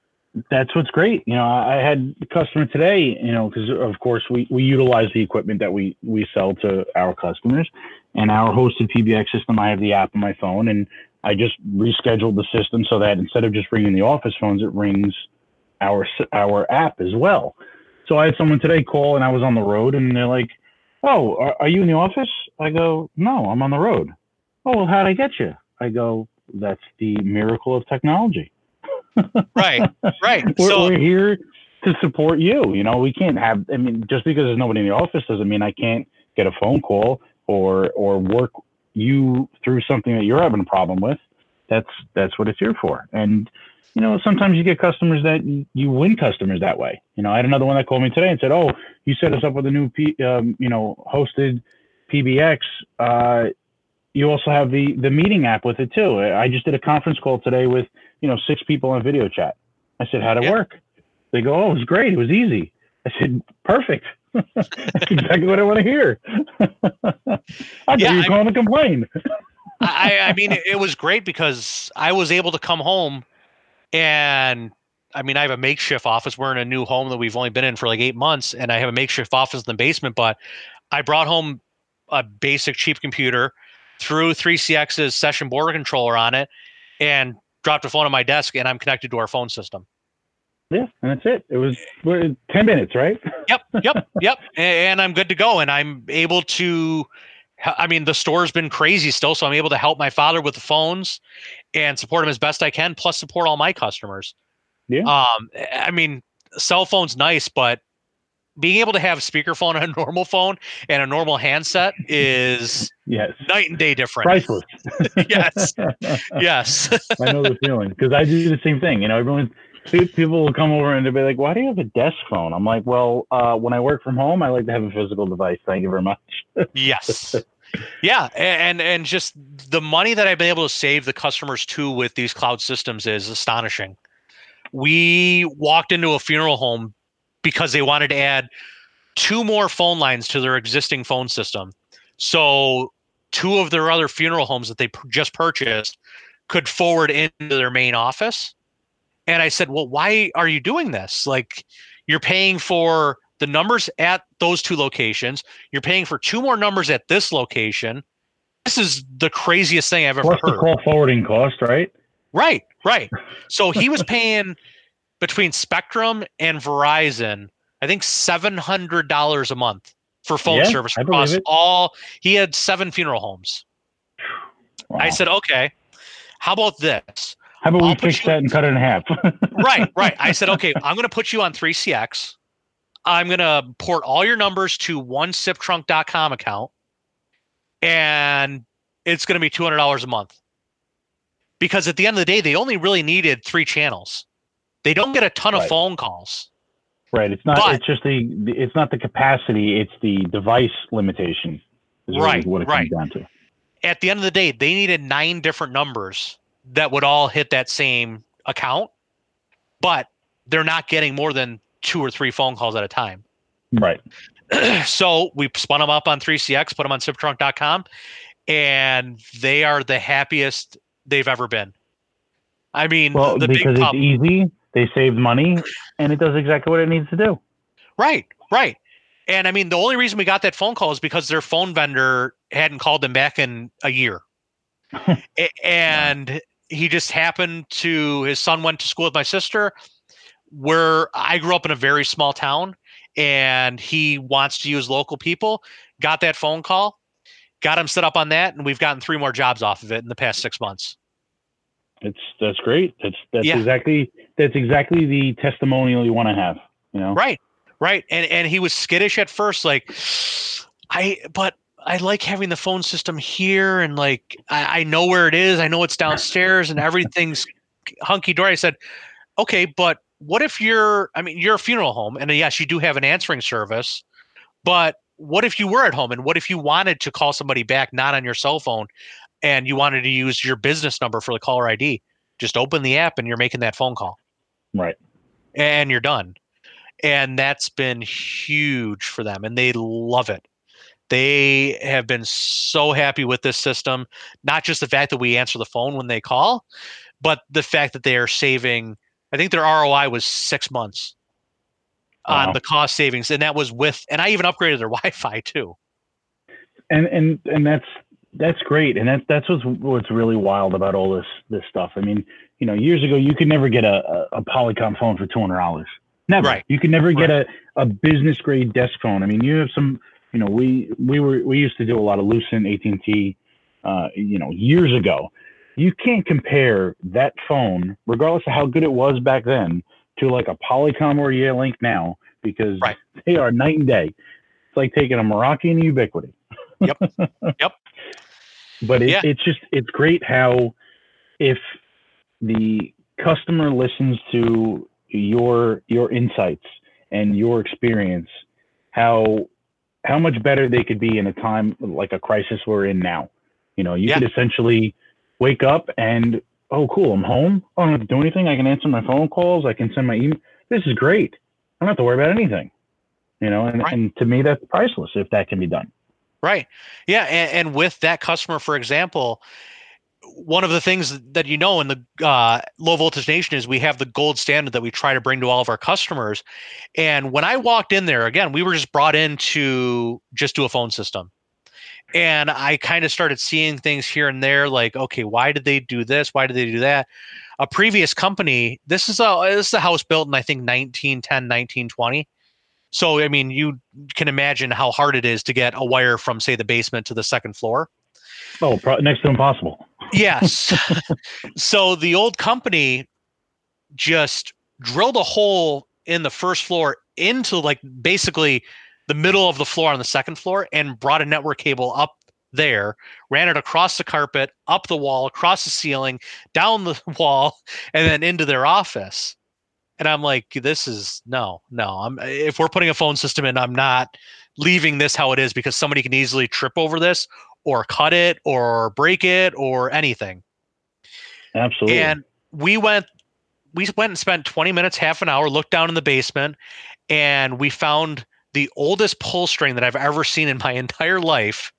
That's what's great. You know, I I had a customer today, you know, because of course we, we utilize the equipment that we, we sell to our customers and our hosted PBX system. I have the app on my phone and I just rescheduled the system so that instead of just ringing the office phones, it rings our, our app as well. So I had someone today call and I was on the road and they're like, Oh, are, are you in the office? I go, No, I'm on the road. Oh, well, how'd I get you? I go, That's the miracle of technology Right. Right. we're, so we're here to support you. You know, we can't have. I mean, just because there's nobody in the office doesn't mean I can't get a phone call or or work you through something that you're having a problem with that's that's what it's here for. And you know, sometimes you get customers that you win customers that way. You know, I had another one that called me today and said, "Oh, you set us up with a new, P, um, you know, hosted PBX. Uh, you also have the the meeting app with it too. I just did a conference call today with you know six people on video chat. I said, "How'd it yeah. work?" They go, "Oh, it was great. It was easy." I said, "Perfect. That's exactly what I want to hear." I yeah, you calling to complain. I, I mean, it was great because I was able to come home and I mean, I have a makeshift office. We're in a new home that we've only been in for like eight months, and I have a makeshift office in the basement. But I brought home a basic cheap computer, threw 3CX's session border controller on it, and dropped a phone on my desk, and I'm connected to our phone system. Yeah, and that's it. It was ten minutes, right? yep, yep, yep. And I'm good to go, and I'm able to. I mean, the store's been crazy still, so I'm able to help my father with the phones and support them as best I can, plus support all my customers. Yeah. Um, I mean, cell phone's nice, but being able to have speakerphone on a normal phone and a normal handset is yes night and day different. Priceless. yes. yes. I know the feeling because I do the same thing. You know, everyone people will come over and they'll be like, "Why do you have a desk phone?" I'm like, "Well, uh, when I work from home, I like to have a physical device. Thank you very much." yes. Yeah, and and just the money that I've been able to save the customers too with these cloud systems is astonishing. We walked into a funeral home because they wanted to add two more phone lines to their existing phone system. So two of their other funeral homes that they just purchased could forward into their main office. And I said, "Well, why are you doing this? Like you're paying for the numbers at those two locations. You're paying for two more numbers at this location. This is the craziest thing I've ever What's heard. the call forwarding cost, right? Right, right. So he was paying between Spectrum and Verizon, I think seven hundred dollars a month for phone yeah, service across all. He had seven funeral homes. Wow. I said, okay, how about this? How about I'll we fix that and cut it in half? right, right. I said, okay, I'm going to put you on 3CX. I'm going to port all your numbers to one siptrunk.com account and it's going to be $200 a month. Because at the end of the day, they only really needed three channels. They don't get a ton right. of phone calls. Right. It's not. But, it's just the. It's not the capacity. It's the device limitation. right. What it right. comes down to. At the end of the day, they needed nine different numbers that would all hit that same account, but they're not getting more than two or three phone calls at a time. Right. so we spun them up on 3CX, put them on SipTrunk.com, and they are the happiest they've ever been. I mean, well, the because it's easy they saved money, and it does exactly what it needs to do. Right, right. And I mean, the only reason we got that phone call is because their phone vendor hadn't called them back in a year. and he just happened to, his son went to school with my sister, where I grew up in a very small town, and he wants to use local people. Got that phone call, got him set up on that, and we've gotten three more jobs off of it in the past six months. It's that's great. That's that's yeah. exactly that's exactly the testimonial you want to have. You know, right, right. And and he was skittish at first, like I, but I like having the phone system here, and like I, I know where it is. I know it's downstairs, and everything's hunky dory. I said, okay, but what if you're? I mean, you're a funeral home, and uh, yes, you do have an answering service, but what if you were at home and what if you wanted to call somebody back not on your cell phone and you wanted to use your business number for the caller ID, just open the app and you're making that phone call. Right. And you're done. And that's been huge for them and they love it. They have been so happy with this system, not just the fact that we answer the phone when they call, but the fact that they are saving I think their ROI was 6 months wow. on the cost savings and that was with and I even upgraded their Wi-Fi too. And and and that's that's great, and that's that's what's what's really wild about all this this stuff. I mean, you know, years ago you could never get a a, a Polycom phone for two hundred dollars. Never. Right. You could never get right. a, a business grade desk phone. I mean, you have some. You know, we we were we used to do a lot of Lucent, AT and T. Uh, you know, years ago. You can't compare that phone, regardless of how good it was back then, to like a Polycom or a Yealink now, because right. they are night and day. It's like taking a Meraki and a Ubiquiti. Yep. Yep but it, yeah. it's just it's great how if the customer listens to your your insights and your experience, how how much better they could be in a time like a crisis we're in now. You know, you Yeah. could essentially wake up and oh cool, I'm home. I don't have to do anything. I can answer my phone calls. I can send my email. This is great. I don't have to worry about anything. You know, and, Right. and to me that's priceless if that can be done. Right. Yeah. And, and with that customer, for example, one of the things that you know in the uh, low voltage nation is we have the gold standard that we try to bring to all of our customers. And when I walked in there, again, we were just brought in to just do a phone system. And I kind of started seeing things here and there like, okay, why did they do this? Why did they do that? A previous company, this is a this is a house built in I think 1910, 1920. So I mean, you can imagine how hard it is to get a wire from say the basement to the second floor. Oh, pro- next to impossible. Yes. so the old company just drilled a hole in the first floor into like basically the middle of the floor on the second floor and brought a network cable up there, ran it across the carpet, up the wall, across the ceiling, down the wall, and then into their office. And I'm like, this is no, no. I'm if we're putting a phone system in, I'm not leaving this how it is because somebody can easily trip over this or cut it or break it or anything. Absolutely. And we went we went and spent 20 minutes, half an hour, looked down in the basement, and we found the oldest pull string that I've ever seen in my entire life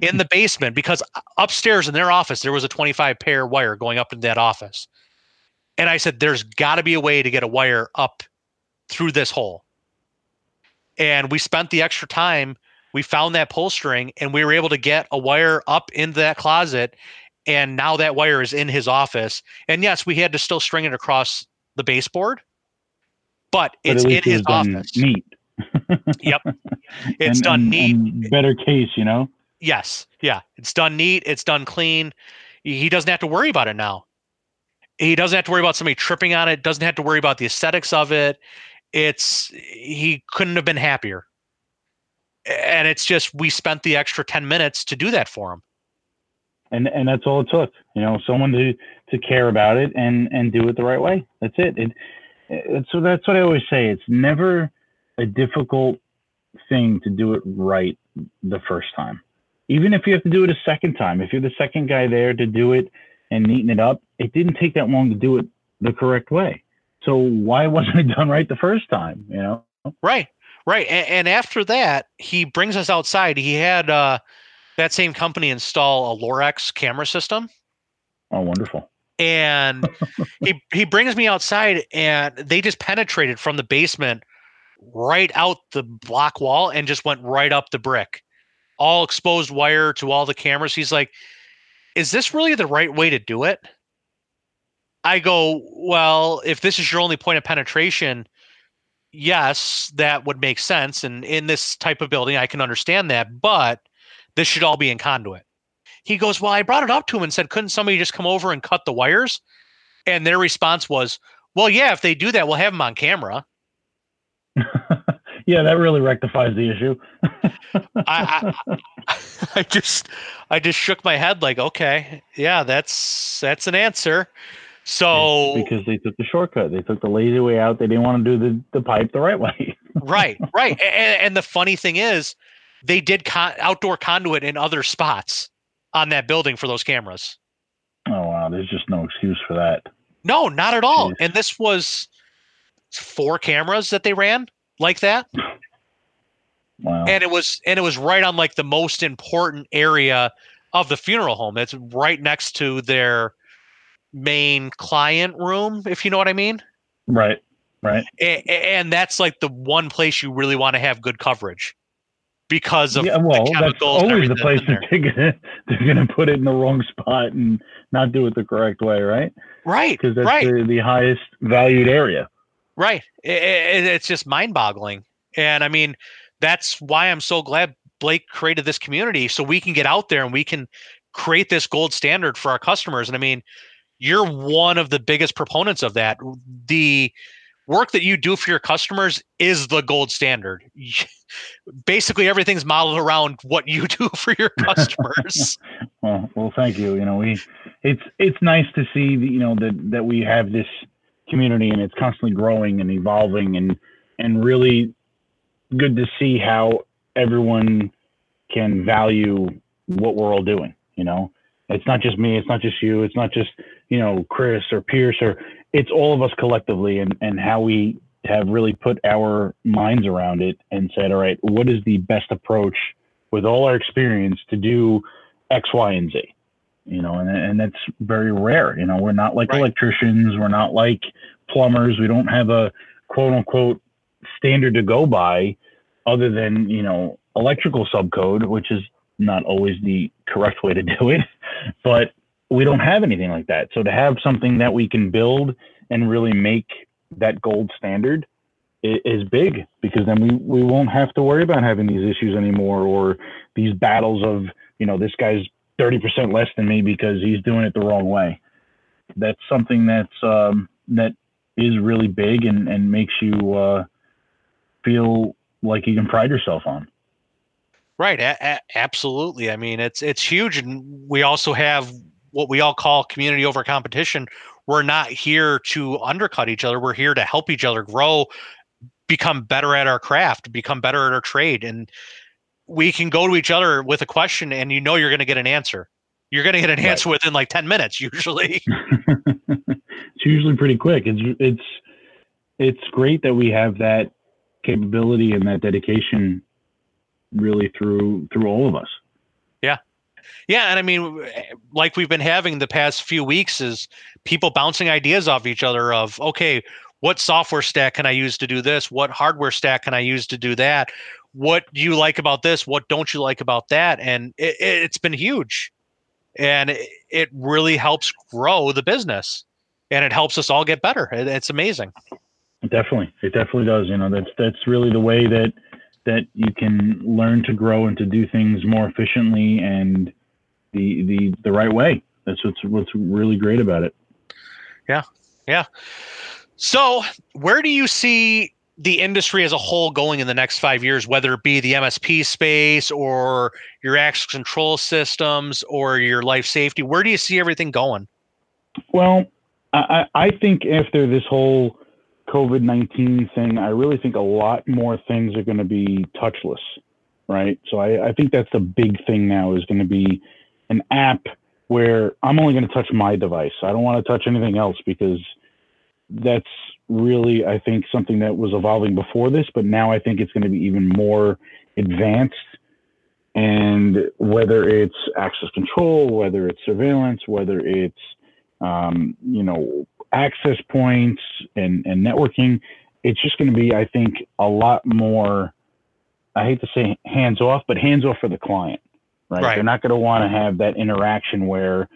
in the basement because upstairs in their office there was a 25 pair wire going up in that office. And I said, there's got to be a way to get a wire up through this hole. And we spent the extra time. We found that pull string and we were able to get a wire up into that closet. And now that wire is in his office. And yes, we had to still string it across the baseboard, but it's in his office. Neat. Yep. It's And- done and- neat. and better case, you know. Yes. Yeah. It's done neat. It's done clean. He doesn't have to worry about it now. He doesn't have to worry about somebody tripping on it. Doesn't have to worry about the aesthetics of it. It's he couldn't have been happier. And it's just we spent the extra 10 minutes to do that for him. and and that's all it took you know someone to to care about it and and do it the right way that's it it, it so that's what i always say it's never a difficult thing to do it right the first time even if you have to do it a second time if you're the second guy there to do it and neaten it up it didn't take that long to do it the correct way so why wasn't it done right the first time you know Right. Right. And, and after that, he brings us outside. He had uh, that same company install a Lorex camera system. oh wonderful and he he brings me outside and they just penetrated from the basement right out the block wall and just went right up the brick. All exposed wire to all the cameras. He's like is this really the right way to do it? I go well if this is your only point of penetration yes that would make sense. And in this type of building i can understand that but this should all be in conduit. He goes, Well, I brought it up to him and said, Couldn't somebody just come over and cut the wires? And their response was, Well, yeah, if they do that, we'll have them on camera. yeah that really rectifies the issue I, I, I just I just shook my head like, okay, yeah, that's that's an answer. So because they took the shortcut. They took the lazy way out. They didn't want to do the, the pipe the right way. right, right. And, and the funny thing is, they did con- outdoor conduit in other spots on that building for those cameras. oh wow, there's just no excuse for that. No, not at all. Jeez. And this was four cameras that they ran like that. Wow. and it was and it was right on like the most important area of the funeral home it's right next to their main client room if you know what i mean right. Right. A- a- and that's like the one place you really want to have good coverage because of Yeah. Well, the that's chemicals and always the place that they're gonna they're gonna put it in the wrong spot and not do it the correct way, right? right Because that's right the, the highest valued area. Right I- I- it's just mind boggling and i mean that's why i'm so glad blake created this community so we can get out there and we can create this gold standard for our customers and i mean you're one of the biggest proponents of that the work that you do for your customers is the gold standard basically everything's modeled around what you do for your customers Well, well, thank you. You know, we it's it's nice to see that, you know that that we have this community and it's constantly growing and evolving and and really good to see how everyone can value what we're all doing. You know, it's not just me, it's not just you, it's not just you know Chris or Pierce or it's all of us collectively and and how we have really put our minds around it and said, all right, what is the best approach with all our experience to do X, Y, and Z? You know, and and that's very rare. You know, we're not like right. electricians, we're not like plumbers, we don't have a quote unquote standard to go by other than, you know, electrical subcode, which is not always the correct way to do it, but we don't have anything like that. So to have something that we can build and really make that gold standard is big because then we, we won't have to worry about having these issues anymore or these battles of, you know, this guy's 30% less than me because he's doing it the wrong way. That's something that's, um, that is really big and, and makes you, uh, feel like you can pride yourself on. Right. A- a- absolutely. I mean, it's, it's huge. And we also have what we all call community over competition. We're not here to undercut each other. We're here to help each other grow, become better at our craft, become better at our trade. And we can go to each other with a question and you know you're going to get an answer. You're going to get an answer right. within like 10 minutes usually. it's usually pretty quick. It's it's it's great that we have that capability and that dedication really through through all of us. Yeah. Yeah, and I mean, like we've been having the past few weeks, is people bouncing ideas off each other. Of okay, what software stack can I use to do this? What hardware stack can I use to do that? What do you like about this? What don't you like about that? And it, has been huge, and it, it really helps grow the business, and it helps us all get better. It, it's amazing. Definitely, it definitely does. You know, that's that's really the way that that you can learn to grow and to do things more efficiently and the the the right way. That's what's what's really great about it. Yeah, yeah. So, where do you see the industry as a whole going in the next five years, whether it be the MSP space or your access control systems or your life safety? Where do you see everything going? Well, I, I think after this whole COVID 19 thing, I really think a lot more things are going to be touchless, right? So I, I think that's the big thing now is going to be an app where I'm only going to touch my device. I don't want to touch anything else because that's really, I think, something that was evolving before this, but now I think it's going to be even more advanced. And whether it's access control, whether it's surveillance, whether it's um, you know access points and, and networking, it's just going to be, I think, a lot more. I hate to say hands off, but hands off for the client right? right. They're not going to want to have that interaction where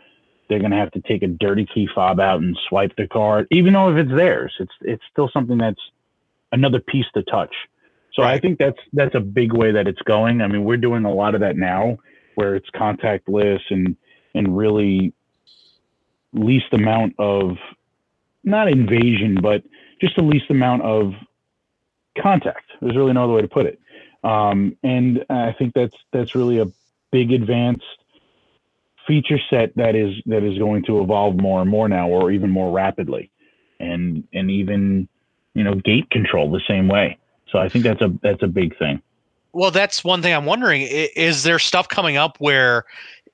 they're going to have to take a dirty key fob out and swipe the card, even though if it's theirs, it's it's still something that's another piece to touch. So right. I think that's that's a big way that it's going. I mean, we're doing a lot of that now, where it's contactless and and really least amount of not invasion, but just the least amount of contact. There's really no other way to put it. Um, and I think that's that's really a big advanced feature set that is that is going to evolve more and more now or even more rapidly. And and even you know gate control the same way. So i think that's a that's a big thing. Well that's one thing i'm wondering is there stuff coming up where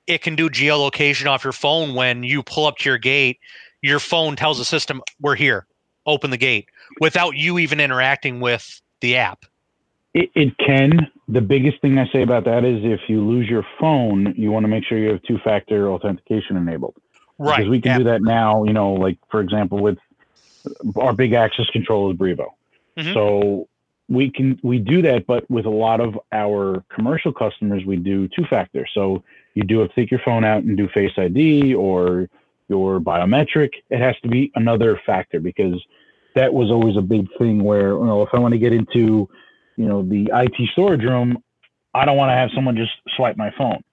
it can do geolocation off your phone when you pull up to your gate your phone tells the system we're here. Open the gate without you even interacting with the app? It, it can. The biggest thing I say about that is if you lose your phone, you want to make sure you have two factor authentication enabled. Right. Because we can yeah. do that now, you know, like for example, with our big access control is Brivo. Mm-hmm. So we can we do that, but with a lot of our commercial customers, we do two factor. So you do have to take your phone out and do Face ID or your biometric. It has to be another factor because that was always a big thing where you know if I want to get into you know, the IT storage room, I don't want to have someone just swipe my phone.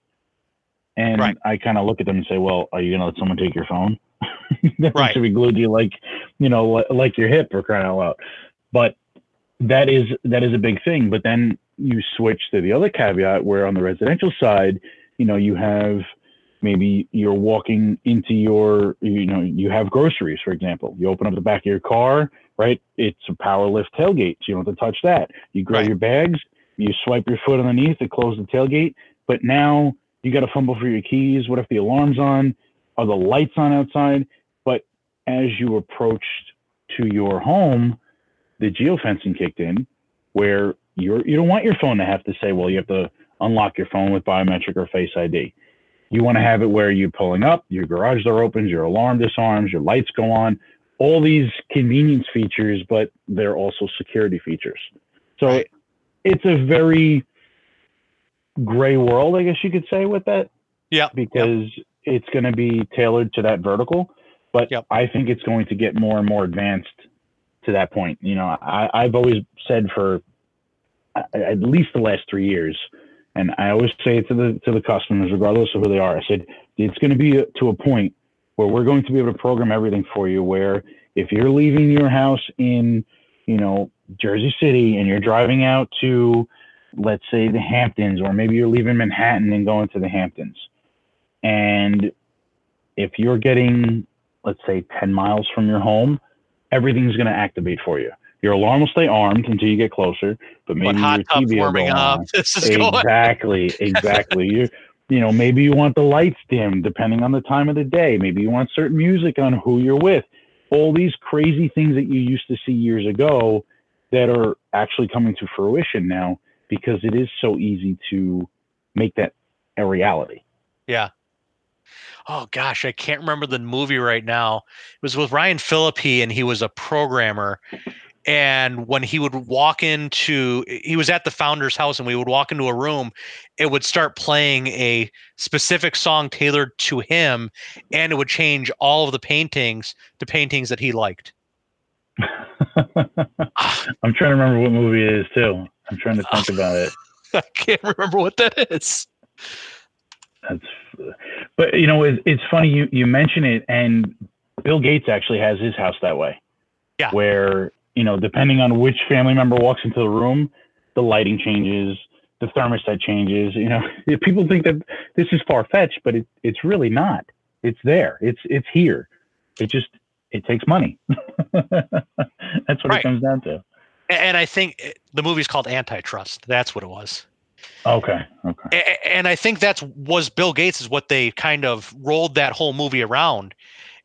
And right. I kind of look at them and say, well, are you going to let someone take your phone? that right. should be glued to you like, you know, like your hip or crying out loud. But that is, that is a big thing. But then you switch to the other caveat where on the residential side, you know, you have Maybe you're walking into your, you know, you have groceries, for example. You open up the back of your car, right? It's a power lift tailgate. So you don't have to touch that. You grab Right. your bags, you swipe your foot underneath to close the tailgate. But now you got to fumble for your keys. What if the alarm's on? Are the lights on outside? But as you approached to your home, the geofencing kicked in where you're, you don't want your phone to have to say, well, you have to unlock your phone with biometric or face ID. You want to have it where you're pulling up, your garage door opens, your alarm disarms, your lights go on, all these convenience features, but they're also security features. So it's a very gray world, I guess you could say, with that Yeah. because it's going to be tailored to that vertical. But Yep. I think it's going to get more and more advanced to that point. You know, I, I've always said for at least the last three years, and I always say to the to the customers, regardless of who they are. I said it's going to be to a point where we're going to be able to program everything for you. Where if you're leaving your house in, you know, Jersey City and you're driving out to, let's say, the Hamptons, or maybe you're leaving Manhattan and going to the Hamptons, and if you're getting, let's say, 10 miles from your home, everything's going to activate for you. Your alarm will stay armed until you get closer, but maybe hot your tub's TV warming up. on. This is going. Exactly, exactly. you you know, maybe you want the lights dim depending on the time of the day. Maybe you want certain music on who you're with. All these crazy things that you used to see years ago that are actually coming to fruition now because it is so easy to make that a reality. Yeah. Oh gosh, I can't remember the movie right now. It was with Ryan Phillippe, and he was a programmer. And when he would walk into, he was at the founder's house, and we would walk into a room, it would start playing a specific song tailored to him, and it would change all of the paintings to paintings that he liked. I'm trying to remember what movie it is too. I'm trying to think about it. I can't remember what that is. That's, but you know, it's, it's funny you you mention it, and Bill Gates actually has his house that way. Yeah. Where you know, depending on which family member walks into the room, the lighting changes, the thermostat changes. You know, people think that this is far fetched, but it, it's really not. It's there. It's it's here. It just it takes money. That's what Right. it comes down to. And I think eh, the movie's called Antitrust. That's what it was. Okay. Okay. And I think that's was Bill Gates is what they kind of rolled that whole movie around,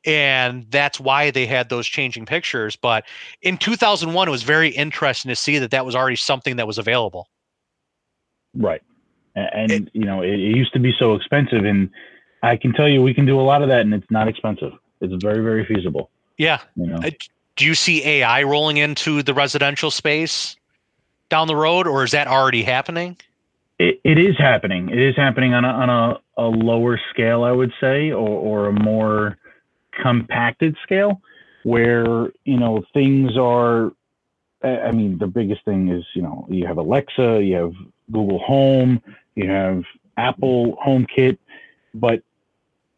and that's why they had those changing pictures. But in 2001, it was very interesting to see that that was already something that was available. Right. And, you know, it, it used to be so expensive. And I can tell you, we can do a lot of that and it's not expensive. It's very, very feasible. Yeah. You know, Uh, Do you see AI rolling into the residential space down the road, or is that already happening? it, it is happening. It is happening on a, on a, a lower scale, I would say, or, or a more compacted scale where, you know, things are, I mean, the biggest thing is, you know, you have Alexa, you have Google Home, you have Apple HomeKit, but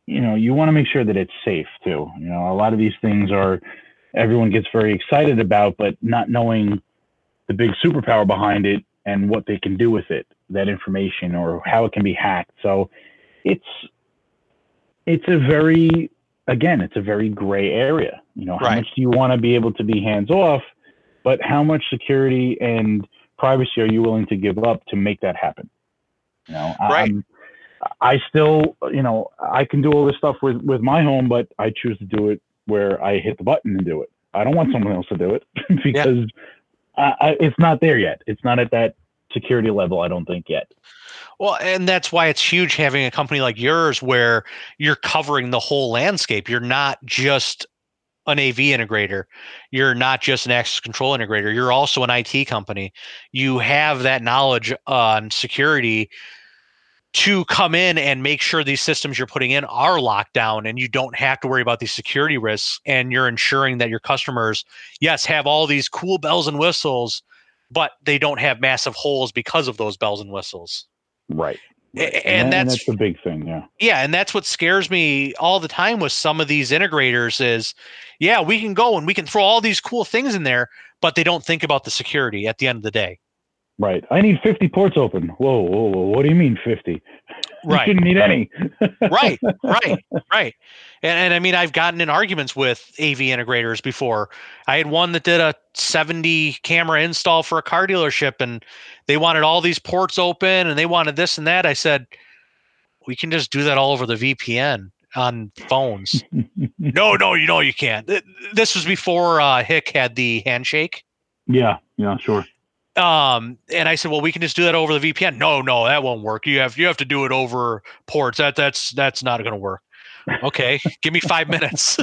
you know, you want to make sure that it's safe too. You know, a lot of these things are everyone gets very excited about, but not knowing the big superpower behind it and what they can do with it, that information or how it can be hacked. So it's it's a very again, it's a very gray area. You know, how Right. much do you want to be able to be hands off, but how much security and privacy are you willing to give up to make that happen? You know, Right. I'm- I still, you know, I can do all this stuff with with my home, but I choose to do it where I hit the button and do it. I don't want someone else to do it because I, I, it's not there yet. It's not at that security level. I don't think yet. Well, and that's why it's huge having a company like yours where you're covering the whole landscape. You're not just an AV integrator. You're not just an access control integrator. You're also an IT company. You have that knowledge on security to come in and make sure these systems you're putting in are locked down and you don't have to worry about these security risks and you're ensuring that your customers yes have all these cool bells and whistles but they don't have massive holes because of those bells and whistles Right. A- and that's- that's the big thing. Yeah. yeah and that's what scares me all the time with some of these integrators is yeah we can go and we can throw all these cool things in there but they don't think about the security at the end of the day Right. I need 50 ports open. Whoa, whoa, whoa. What do you mean 50? right. you shouldn't need any. right, right, right. And, and I mean, I've gotten in arguments with AV integrators before. I had one that did a 70 camera install for a car dealership, and they wanted all these ports open, and they wanted this and that. I said, we can just do that all over the VPN on phones. no, no, you know you can't. This was before uh, Hick had the handshake. Yeah, yeah, sure. Um, and I said, well, we can just do that over the VPN. No, no, that won't work. You have you have to do it over ports. That that's that's not going to work. Okay, give me five minutes.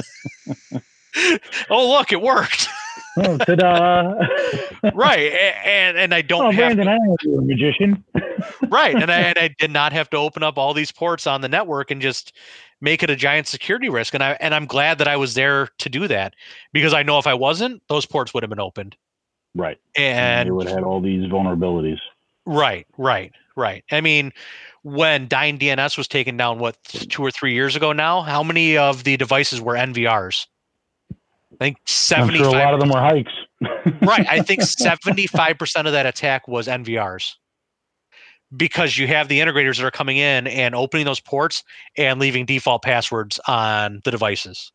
oh, look, it worked. oh, ta-da! right, and and I don't. Oh, have Brandon, to, I am a magician. right, and I and I did not have to open up all these ports on the network and just make it a giant security risk. And I and I'm glad that I was there to do that because I know if I wasn't, those ports would have been opened. Right. And you would have had all these vulnerabilities. Right, right, right. I mean, when Dyn DNS was taken down, what, two or three years ago now, how many of the devices were NVRs? I think 75 sure a lot of them were hikes. right. I think 75% of that attack was NVRs because you have the integrators that are coming in and opening those ports and leaving default passwords on the devices.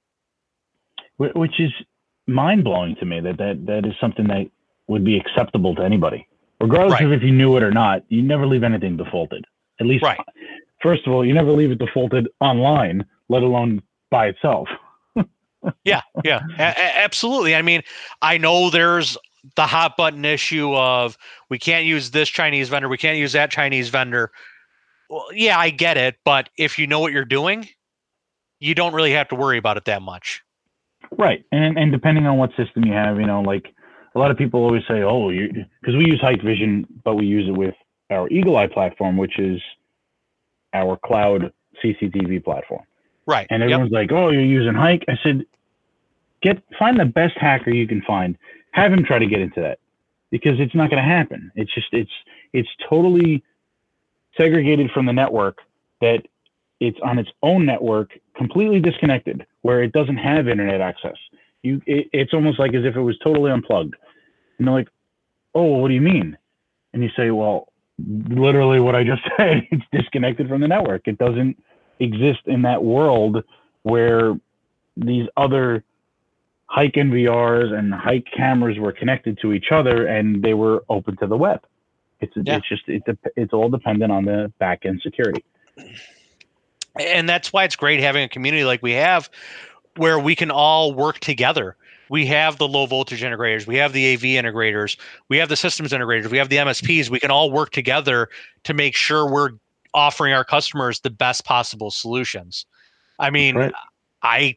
Which is mind blowing to me that, that that is something that would be acceptable to anybody, regardless right. of if you knew it or not. You never leave anything defaulted. At least, right. first of all, you never leave it defaulted online, let alone by itself. yeah, yeah, a- absolutely. I mean, I know there's the hot button issue of we can't use this Chinese vendor, we can't use that Chinese vendor. Well, yeah, I get it, but if you know what you're doing, you don't really have to worry about it that much. Right, and and depending on what system you have, you know, like a lot of people always say, "Oh, you," because we use Hikvision, but we use it with our Eagle Eye platform, which is our cloud CCTV platform. Right. And everyone's yep. like, "Oh, you're using Hik." I said, "Get find the best hacker you can find. Have him try to get into that, because it's not going to happen. It's just it's it's totally segregated from the network that it's on its own network, completely disconnected, where it doesn't have internet access. You, it, it's almost like as if it was totally unplugged. And they're like, "Oh, what do you mean?" And you say, "Well, literally what I just said. It's disconnected from the network. It doesn't exist in that world where these other Hik NVRs and Hik cameras were connected to each other and they were open to the web. It's yeah. it's just it, it's all dependent on the back end security. And that's why it's great having a community like we have where we can all work together we have the low voltage integrators, we have the AV integrators, we have the systems integrators, we have the MSPs. We can all work together to make sure we're offering our customers the best possible solutions. I mean, right. I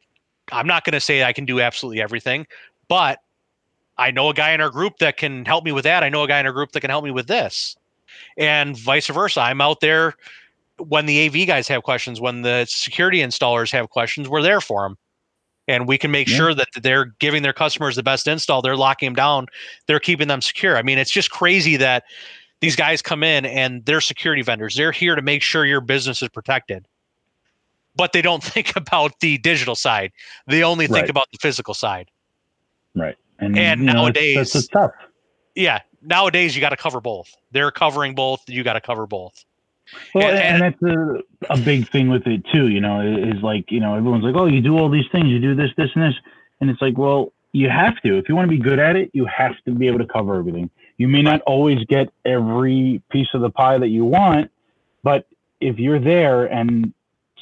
I'm not going to say I can do absolutely everything, but I know a guy in our group that can help me with that. I know a guy in our group that can help me with this. And vice versa. I'm out there when the AV guys have questions, when the security installers have questions, we're there for them and we can make yeah. sure that they're giving their customers the best install they're locking them down they're keeping them secure. I mean it's just crazy that these guys come in and they're security vendors. They're here to make sure your business is protected. But they don't think about the digital side. They only think right. about the physical side. Right. And, and nowadays know, it's, it's, it's tough. Yeah. Nowadays you got to cover both. They're covering both you got to cover both well, and, and, that's a, a big thing with it too. You know, is like you know everyone's like, oh, you do all these things, you do this, this, and this, and it's like, well, you have to. If you want to be good at it, you have to be able to cover everything. You may not always get every piece of the pie that you want, but if you're there and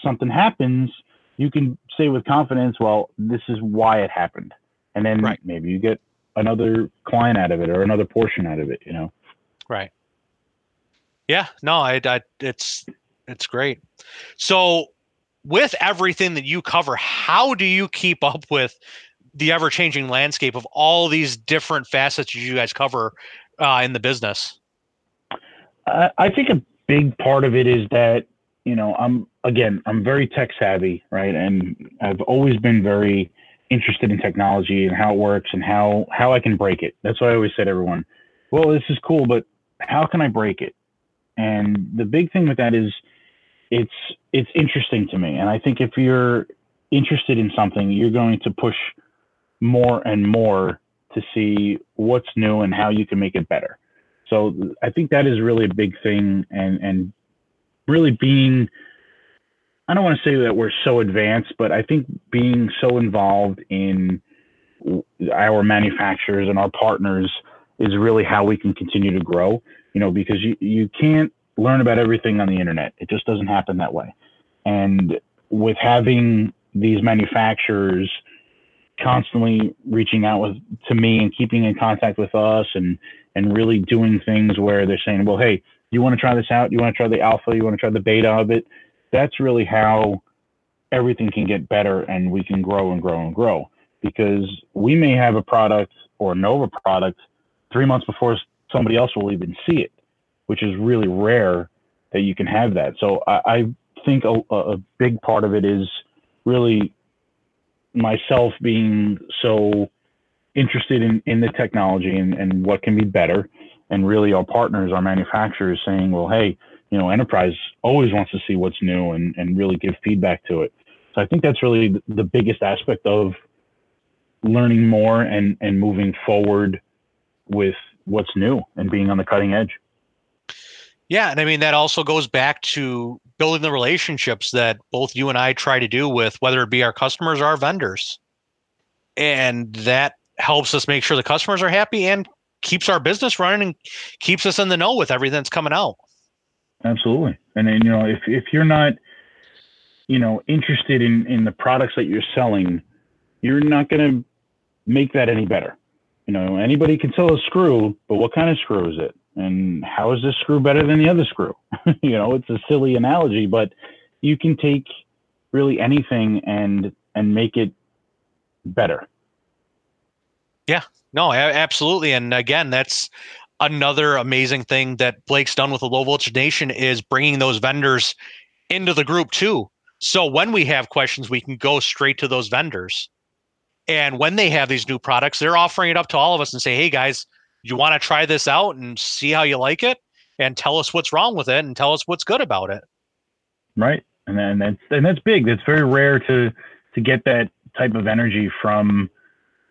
something happens, you can say with confidence, well, this is why it happened, and then right. maybe you get another client out of it or another portion out of it. You know. Right. Yeah, no, I, I it's it's great. So with everything that you cover, how do you keep up with the ever changing landscape of all these different facets you guys cover uh, in the business? I think a big part of it is that you know I'm again I'm very tech savvy, right, and I've always been very interested in technology and how it works and how how I can break it. That's why I always said everyone, well, this is cool, but how can I break it? And the big thing with that is it's it's interesting to me. And I think if you're interested in something, you're going to push more and more to see what's new and how you can make it better. So I think that is really a big thing and and really being I don't want to say that we're so advanced, but I think being so involved in our manufacturers and our partners is really how we can continue to grow, you know, because you, you can't learn about everything on the internet. It just doesn't happen that way. And with having these manufacturers constantly reaching out with to me and keeping in contact with us and and really doing things where they're saying, well, hey, you want to try this out? You want to try the alpha? You want to try the beta of it? That's really how everything can get better and we can grow and grow and grow because we may have a product or know of a product three months before somebody else will even see it, which is really rare that you can have that. So I, I think a, a big part of it is really myself being so interested in, in the technology and, and what can be better. And really our partners, our manufacturers saying, well, hey, you know, enterprise always wants to see what's new and, and really give feedback to it. So I think that's really the biggest aspect of learning more and, and moving forward with what's new and being on the cutting edge. Yeah, and I mean that also goes back to building the relationships that both you and I try to do with whether it be our customers or our vendors. And that helps us make sure the customers are happy and keeps our business running and keeps us in the know with everything that's coming out. Absolutely. And then, you know, if, if you're not, you know, interested in, in the products that you're selling, you're not going to make that any better. You know, anybody can sell a screw, but what kind of screw is it? And how is this screw better than the other screw? you know, it's a silly analogy, but you can take really anything and and make it better. Yeah, no, absolutely. And again, that's another amazing thing that Blake's done with the low voltage nation is bringing those vendors into the group too. So when we have questions, we can go straight to those vendors. And when they have these new products, they're offering it up to all of us and say, "Hey guys, you want to try this out and see how you like it, and tell us what's wrong with it, and tell us what's good about it." Right, and then that's and that's big. That's very rare to to get that type of energy from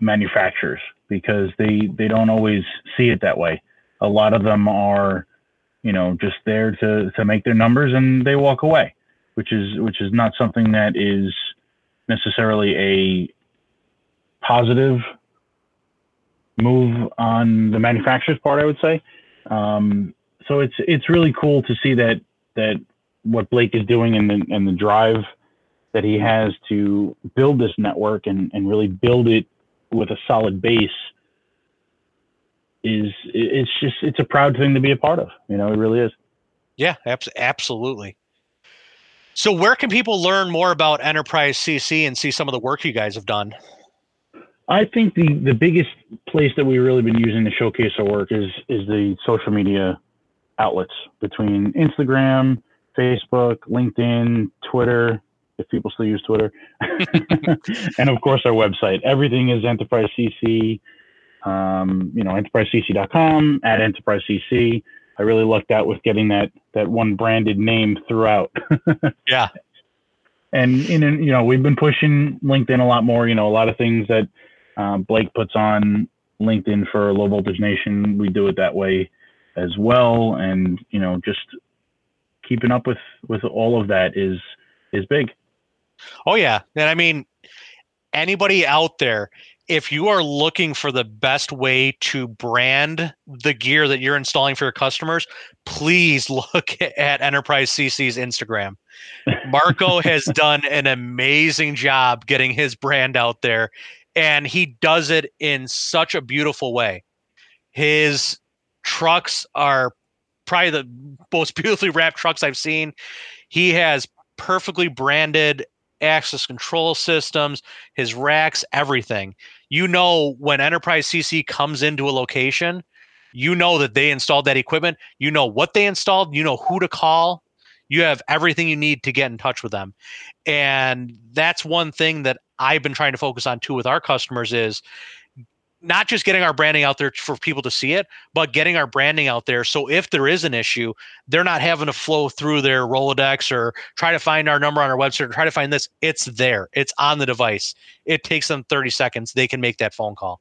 manufacturers because they they don't always see it that way a lot of them are, you know, just there to to make their numbers and they walk away, which is which is not something that is necessarily a positive move on the manufacturer's part, I would say. Um, so it's it's really cool to see that that what Blake is doing and the and the drive that he has to build this network and, and really build it with a solid base is it's just it's a proud thing to be a part of. You know, it really is. Yeah, absolutely. So, where can people learn more about Enterprise CC and see some of the work you guys have done? I think the the biggest place that we've really been using to showcase our work is is the social media outlets between Instagram, Facebook, LinkedIn, Twitter, if people still use Twitter, and of course our website. Everything is Enterprise CC um, you know, enterprisecc.com at enterprisecc. I really lucked out with getting that that one branded name throughout. yeah. And in you know, we've been pushing LinkedIn a lot more. You know, a lot of things that uh, Blake puts on LinkedIn for Low Voltage Nation, we do it that way as well. And you know, just keeping up with with all of that is is big. Oh yeah, and I mean, anybody out there, if you are looking for the best way to brand the gear that you're installing for your customers, please look at Enterprise CC's Instagram. Marco has done an amazing job getting his brand out there, and he does it in such a beautiful way. His trucks are probably the most beautifully wrapped trucks I've seen. He has perfectly branded access control systems, his racks, everything you know when enterprise cc comes into a location you know that they installed that equipment you know what they installed you know who to call you have everything you need to get in touch with them and that's one thing that i've been trying to focus on too with our customers is not just getting our branding out there for people to see it, but getting our branding out there. So if there is an issue, they're not having to flow through their Rolodex or try to find our number on our website or try to find this. It's there. It's on the device. It takes them 30 seconds. They can make that phone call.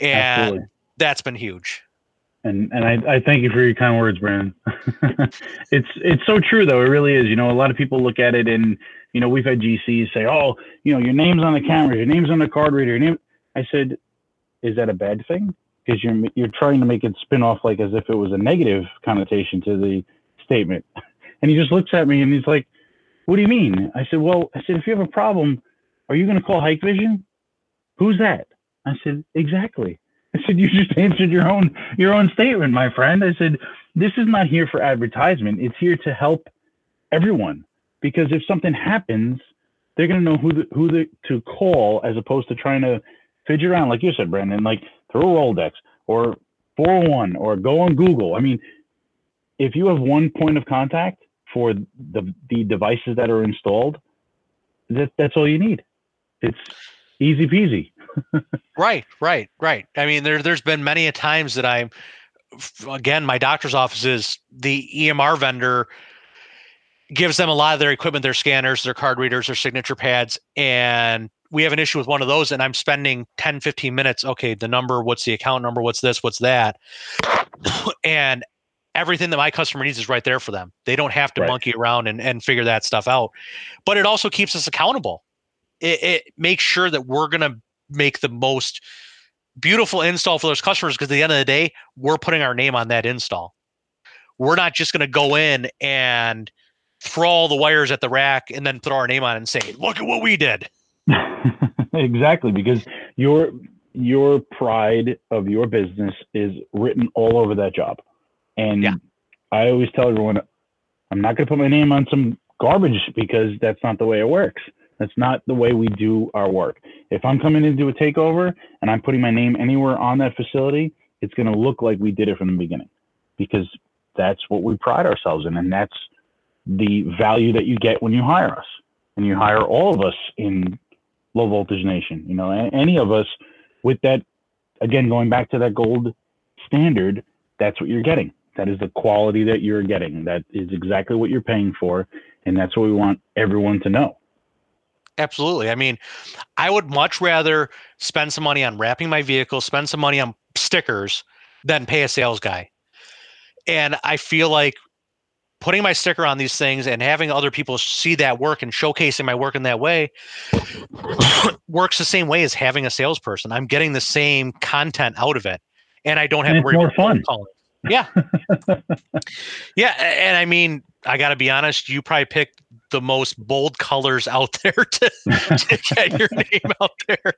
And Absolutely. that's been huge. And and I, I thank you for your kind words, Brandon. it's it's so true though. It really is. You know, a lot of people look at it and you know, we've had GCs say, "Oh, you know, your name's on the camera, your name's on the card reader." Your name. I said, "Is that a bad thing?" Because you're you're trying to make it spin off like as if it was a negative connotation to the statement. And he just looks at me and he's like, "What do you mean?" I said, "Well, I said if you have a problem, are you going to call Hikvision? Who's that?" I said, "Exactly." I said, "You just answered your own your own statement, my friend." I said, "This is not here for advertisement. It's here to help everyone because if something happens, they're going to know who the, who the, to call as opposed to trying to fidget around, like you said, Brandon, like throw a Rolodex or 401 or go on Google. I mean, if you have one point of contact for the the devices that are installed, that that's all you need. It's easy peasy. Right, right, right. I mean, there there's been many a times that I'm again, my doctor's office is the EMR vendor gives them a lot of their equipment, their scanners, their card readers, their signature pads, and we have an issue with one of those and I'm spending 10, 15 minutes. Okay, the number, what's the account number, what's this, what's that? and everything that my customer needs is right there for them. They don't have to right. monkey around and, and figure that stuff out. But it also keeps us accountable. It, it makes sure that we're going to make the most beautiful install for those customers because at the end of the day, we're putting our name on that install. We're not just going to go in and throw all the wires at the rack and then throw our name on it and say, look at what we did. exactly. Because your your pride of your business is written all over that job. And yeah. I always tell everyone, I'm not going to put my name on some garbage because that's not the way it works. That's not the way we do our work. If I'm coming in to do a takeover and I'm putting my name anywhere on that facility, it's going to look like we did it from the beginning because that's what we pride ourselves in. And that's the value that you get when you hire us and you hire all of us in low voltage nation. You know, any of us with that, again, going back to that gold standard, that's what you're getting. That is the quality that you're getting. That is exactly what you're paying for. And that's what we want everyone to know. Absolutely. I mean, I would much rather spend some money on wrapping my vehicle, spend some money on stickers than pay a sales guy. And I feel like putting my sticker on these things and having other people see that work and showcasing my work in that way works the same way as having a salesperson. I'm getting the same content out of it, and I don't have and to worry more fun. Calling. Yeah. yeah. And I mean, I got to be honest, you probably picked the most bold colors out there to, to get your name out there.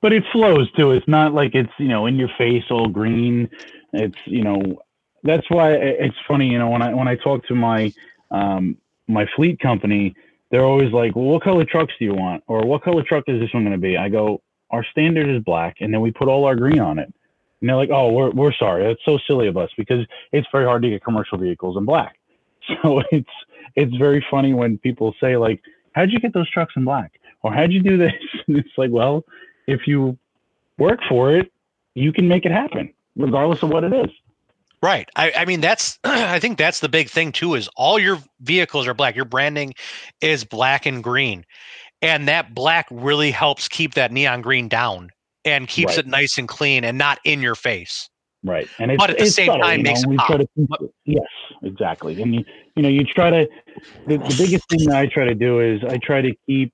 But it flows too. It's not like it's, you know, in your face all green. It's, you know, that's why it's funny, you know, when I, when I talk to my, um, my fleet company, they're always like, well, what color trucks do you want? Or what color truck is this one going to be? I go, our standard is black and then we put all our green on it. And they're like, oh, we're, we're sorry. That's so silly of us because it's very hard to get commercial vehicles in black. So it's, it's very funny when people say like, how'd you get those trucks in black? Or how'd you do this? And it's like, well, if you work for it, you can make it happen regardless of what it is. Right. I, I mean, that's, I think that's the big thing too, is all your vehicles are black. Your branding is black and green. And that black really helps keep that neon green down and keeps right. it nice and clean and not in your face. Right. And it's, but at the same subtle, time, makes know, pop. To, yes, exactly. And you, you know, you try to. The, the biggest thing that I try to do is I try to keep.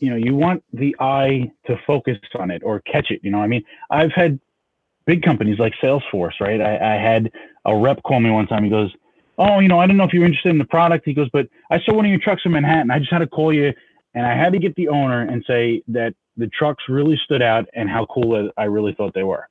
You know, you want the eye to focus on it or catch it. You know, I mean, I've had big companies like Salesforce, right? I, I had a rep call me one time. He goes, "Oh, you know, I don't know if you're interested in the product." He goes, "But I saw one of your trucks in Manhattan. I just had to call you, and I had to get the owner and say that the trucks really stood out and how cool I really thought they were.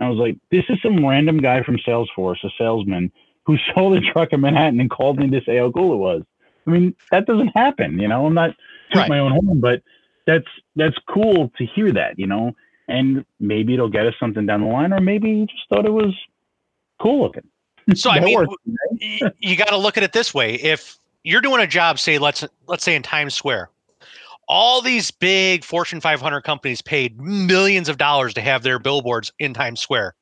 I was like, this is some random guy from Salesforce, a salesman, who sold a truck in Manhattan and called me to say how cool it was. I mean, that doesn't happen, you know. I'm not right. my own horn, but that's that's cool to hear that, you know. And maybe it'll get us something down the line, or maybe you just thought it was cool looking. So I mean, works, right? you got to look at it this way: if you're doing a job, say let's let's say in Times Square, all these big Fortune 500 companies paid millions of dollars to have their billboards in Times Square.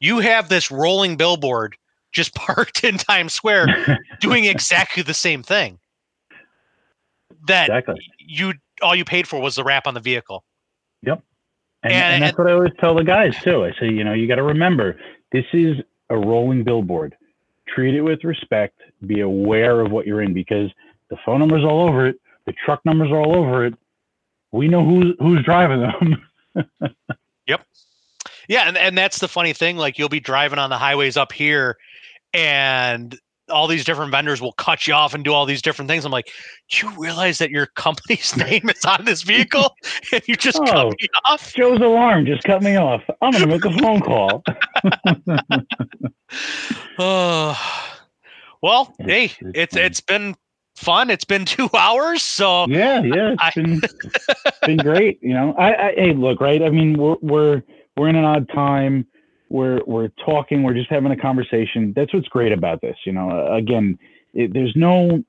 You have this rolling billboard just parked in Times Square doing exactly the same thing. That exactly. you all you paid for was the wrap on the vehicle. Yep. And, And- and that's what I always tell the guys too. I say, you know, you got to remember this is a rolling billboard. Treat it with respect. Be aware of what you're in because the phone number's all over it. The truck numbers are all over it. We know who's who's driving them. Yep. Yeah, and, and that's the funny thing. Like you'll be driving on the highways up here and all these different vendors will cut you off and do all these different things. I'm like, do you realize that your company's name is on this vehicle and you just Oh. cut me off? Joe's alarm just cut me off. I'm gonna make a phone call. Oh, well, hey, it's it's been fun. It's been two hours, so Yeah, yeah, it's been been great. You know, I, I hey, look, right? I mean, we're we're we're in an odd time. We're we're talking. We're just having a conversation. That's what's great about this. You know, uh, again, it, there's no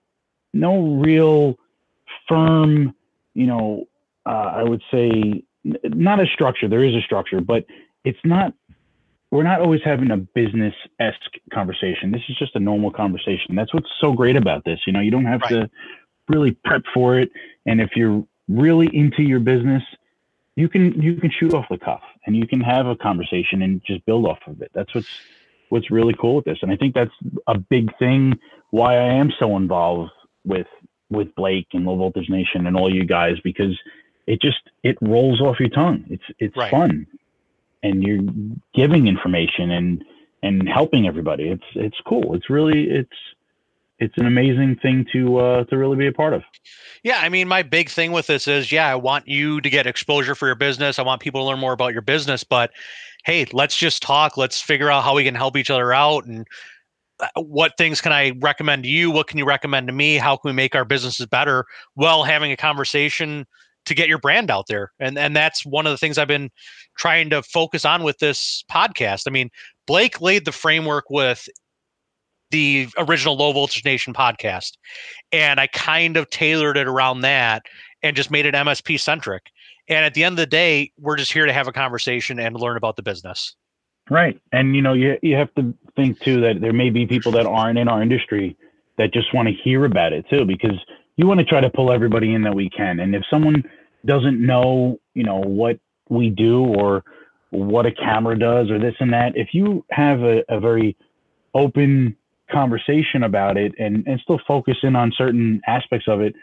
no real firm. You know, uh, I would say n- not a structure. There is a structure, but it's not. We're not always having a business esque conversation. This is just a normal conversation. That's what's so great about this. You know, you don't have Right. to really prep for it. And if you're really into your business, you can you can shoot off the cuff and you can have a conversation and just build off of it. That's what's what's really cool with this. And I think that's a big thing why I am so involved with with Blake and Low Voltage Nation and all you guys because it just it rolls off your tongue. It's it's Right. fun. And you're giving information and and helping everybody. It's it's cool. It's really it's it's an amazing thing to uh to really be a part of. Yeah, I mean, my big thing with this is, yeah, I want you to get exposure for your business. I want people to learn more about your business, but hey, let's just talk. Let's figure out how we can help each other out and uh, what things can I recommend to you? What can you recommend to me? How can we make our businesses better while having a conversation to get your brand out there? And and that's one of the things I've been trying to focus on with this podcast. I mean, Blake laid the framework with the original Low Voltage Nation podcast and I kind of tailored it around that and just made it MSP centric. And at the end of the day, we're just here to have a conversation and learn about the business. Right. And you know, you you have to think too that there may be people that aren't in our industry that just want to hear about it too, because you want to try to pull everybody in that we can. And if someone doesn't know, you know, what we do or what a camera does or this and that, if you have a, a very open conversation about it and, and still focus in on certain aspects of it,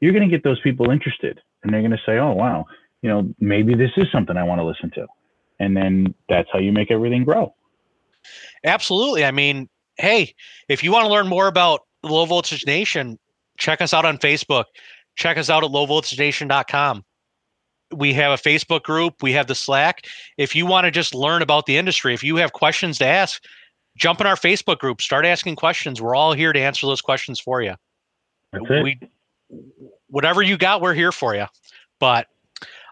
you're going to get those people interested and they're going to say, oh, wow, you know, maybe this is something I want to listen to. And then that's how you make everything grow. Absolutely. I mean, hey, if you want to learn more about Low Voltage Nation, check us out on Facebook. Check us out at lowvoltagenation.com. We have a Facebook group, we have the Slack. If you want to just learn about the industry, if you have questions to ask, jump in our Facebook group, start asking questions. We're all here to answer those questions for you. That's it. we whatever you got we're here for you but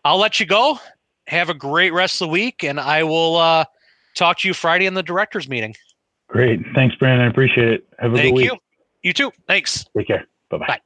i'll let you go have a great rest of the week and i will uh talk to you friday in the directors meeting Great. Thanks, Brandon. I appreciate it. Have a good week. thank you you too thanks Take care. Bye bye. Bye.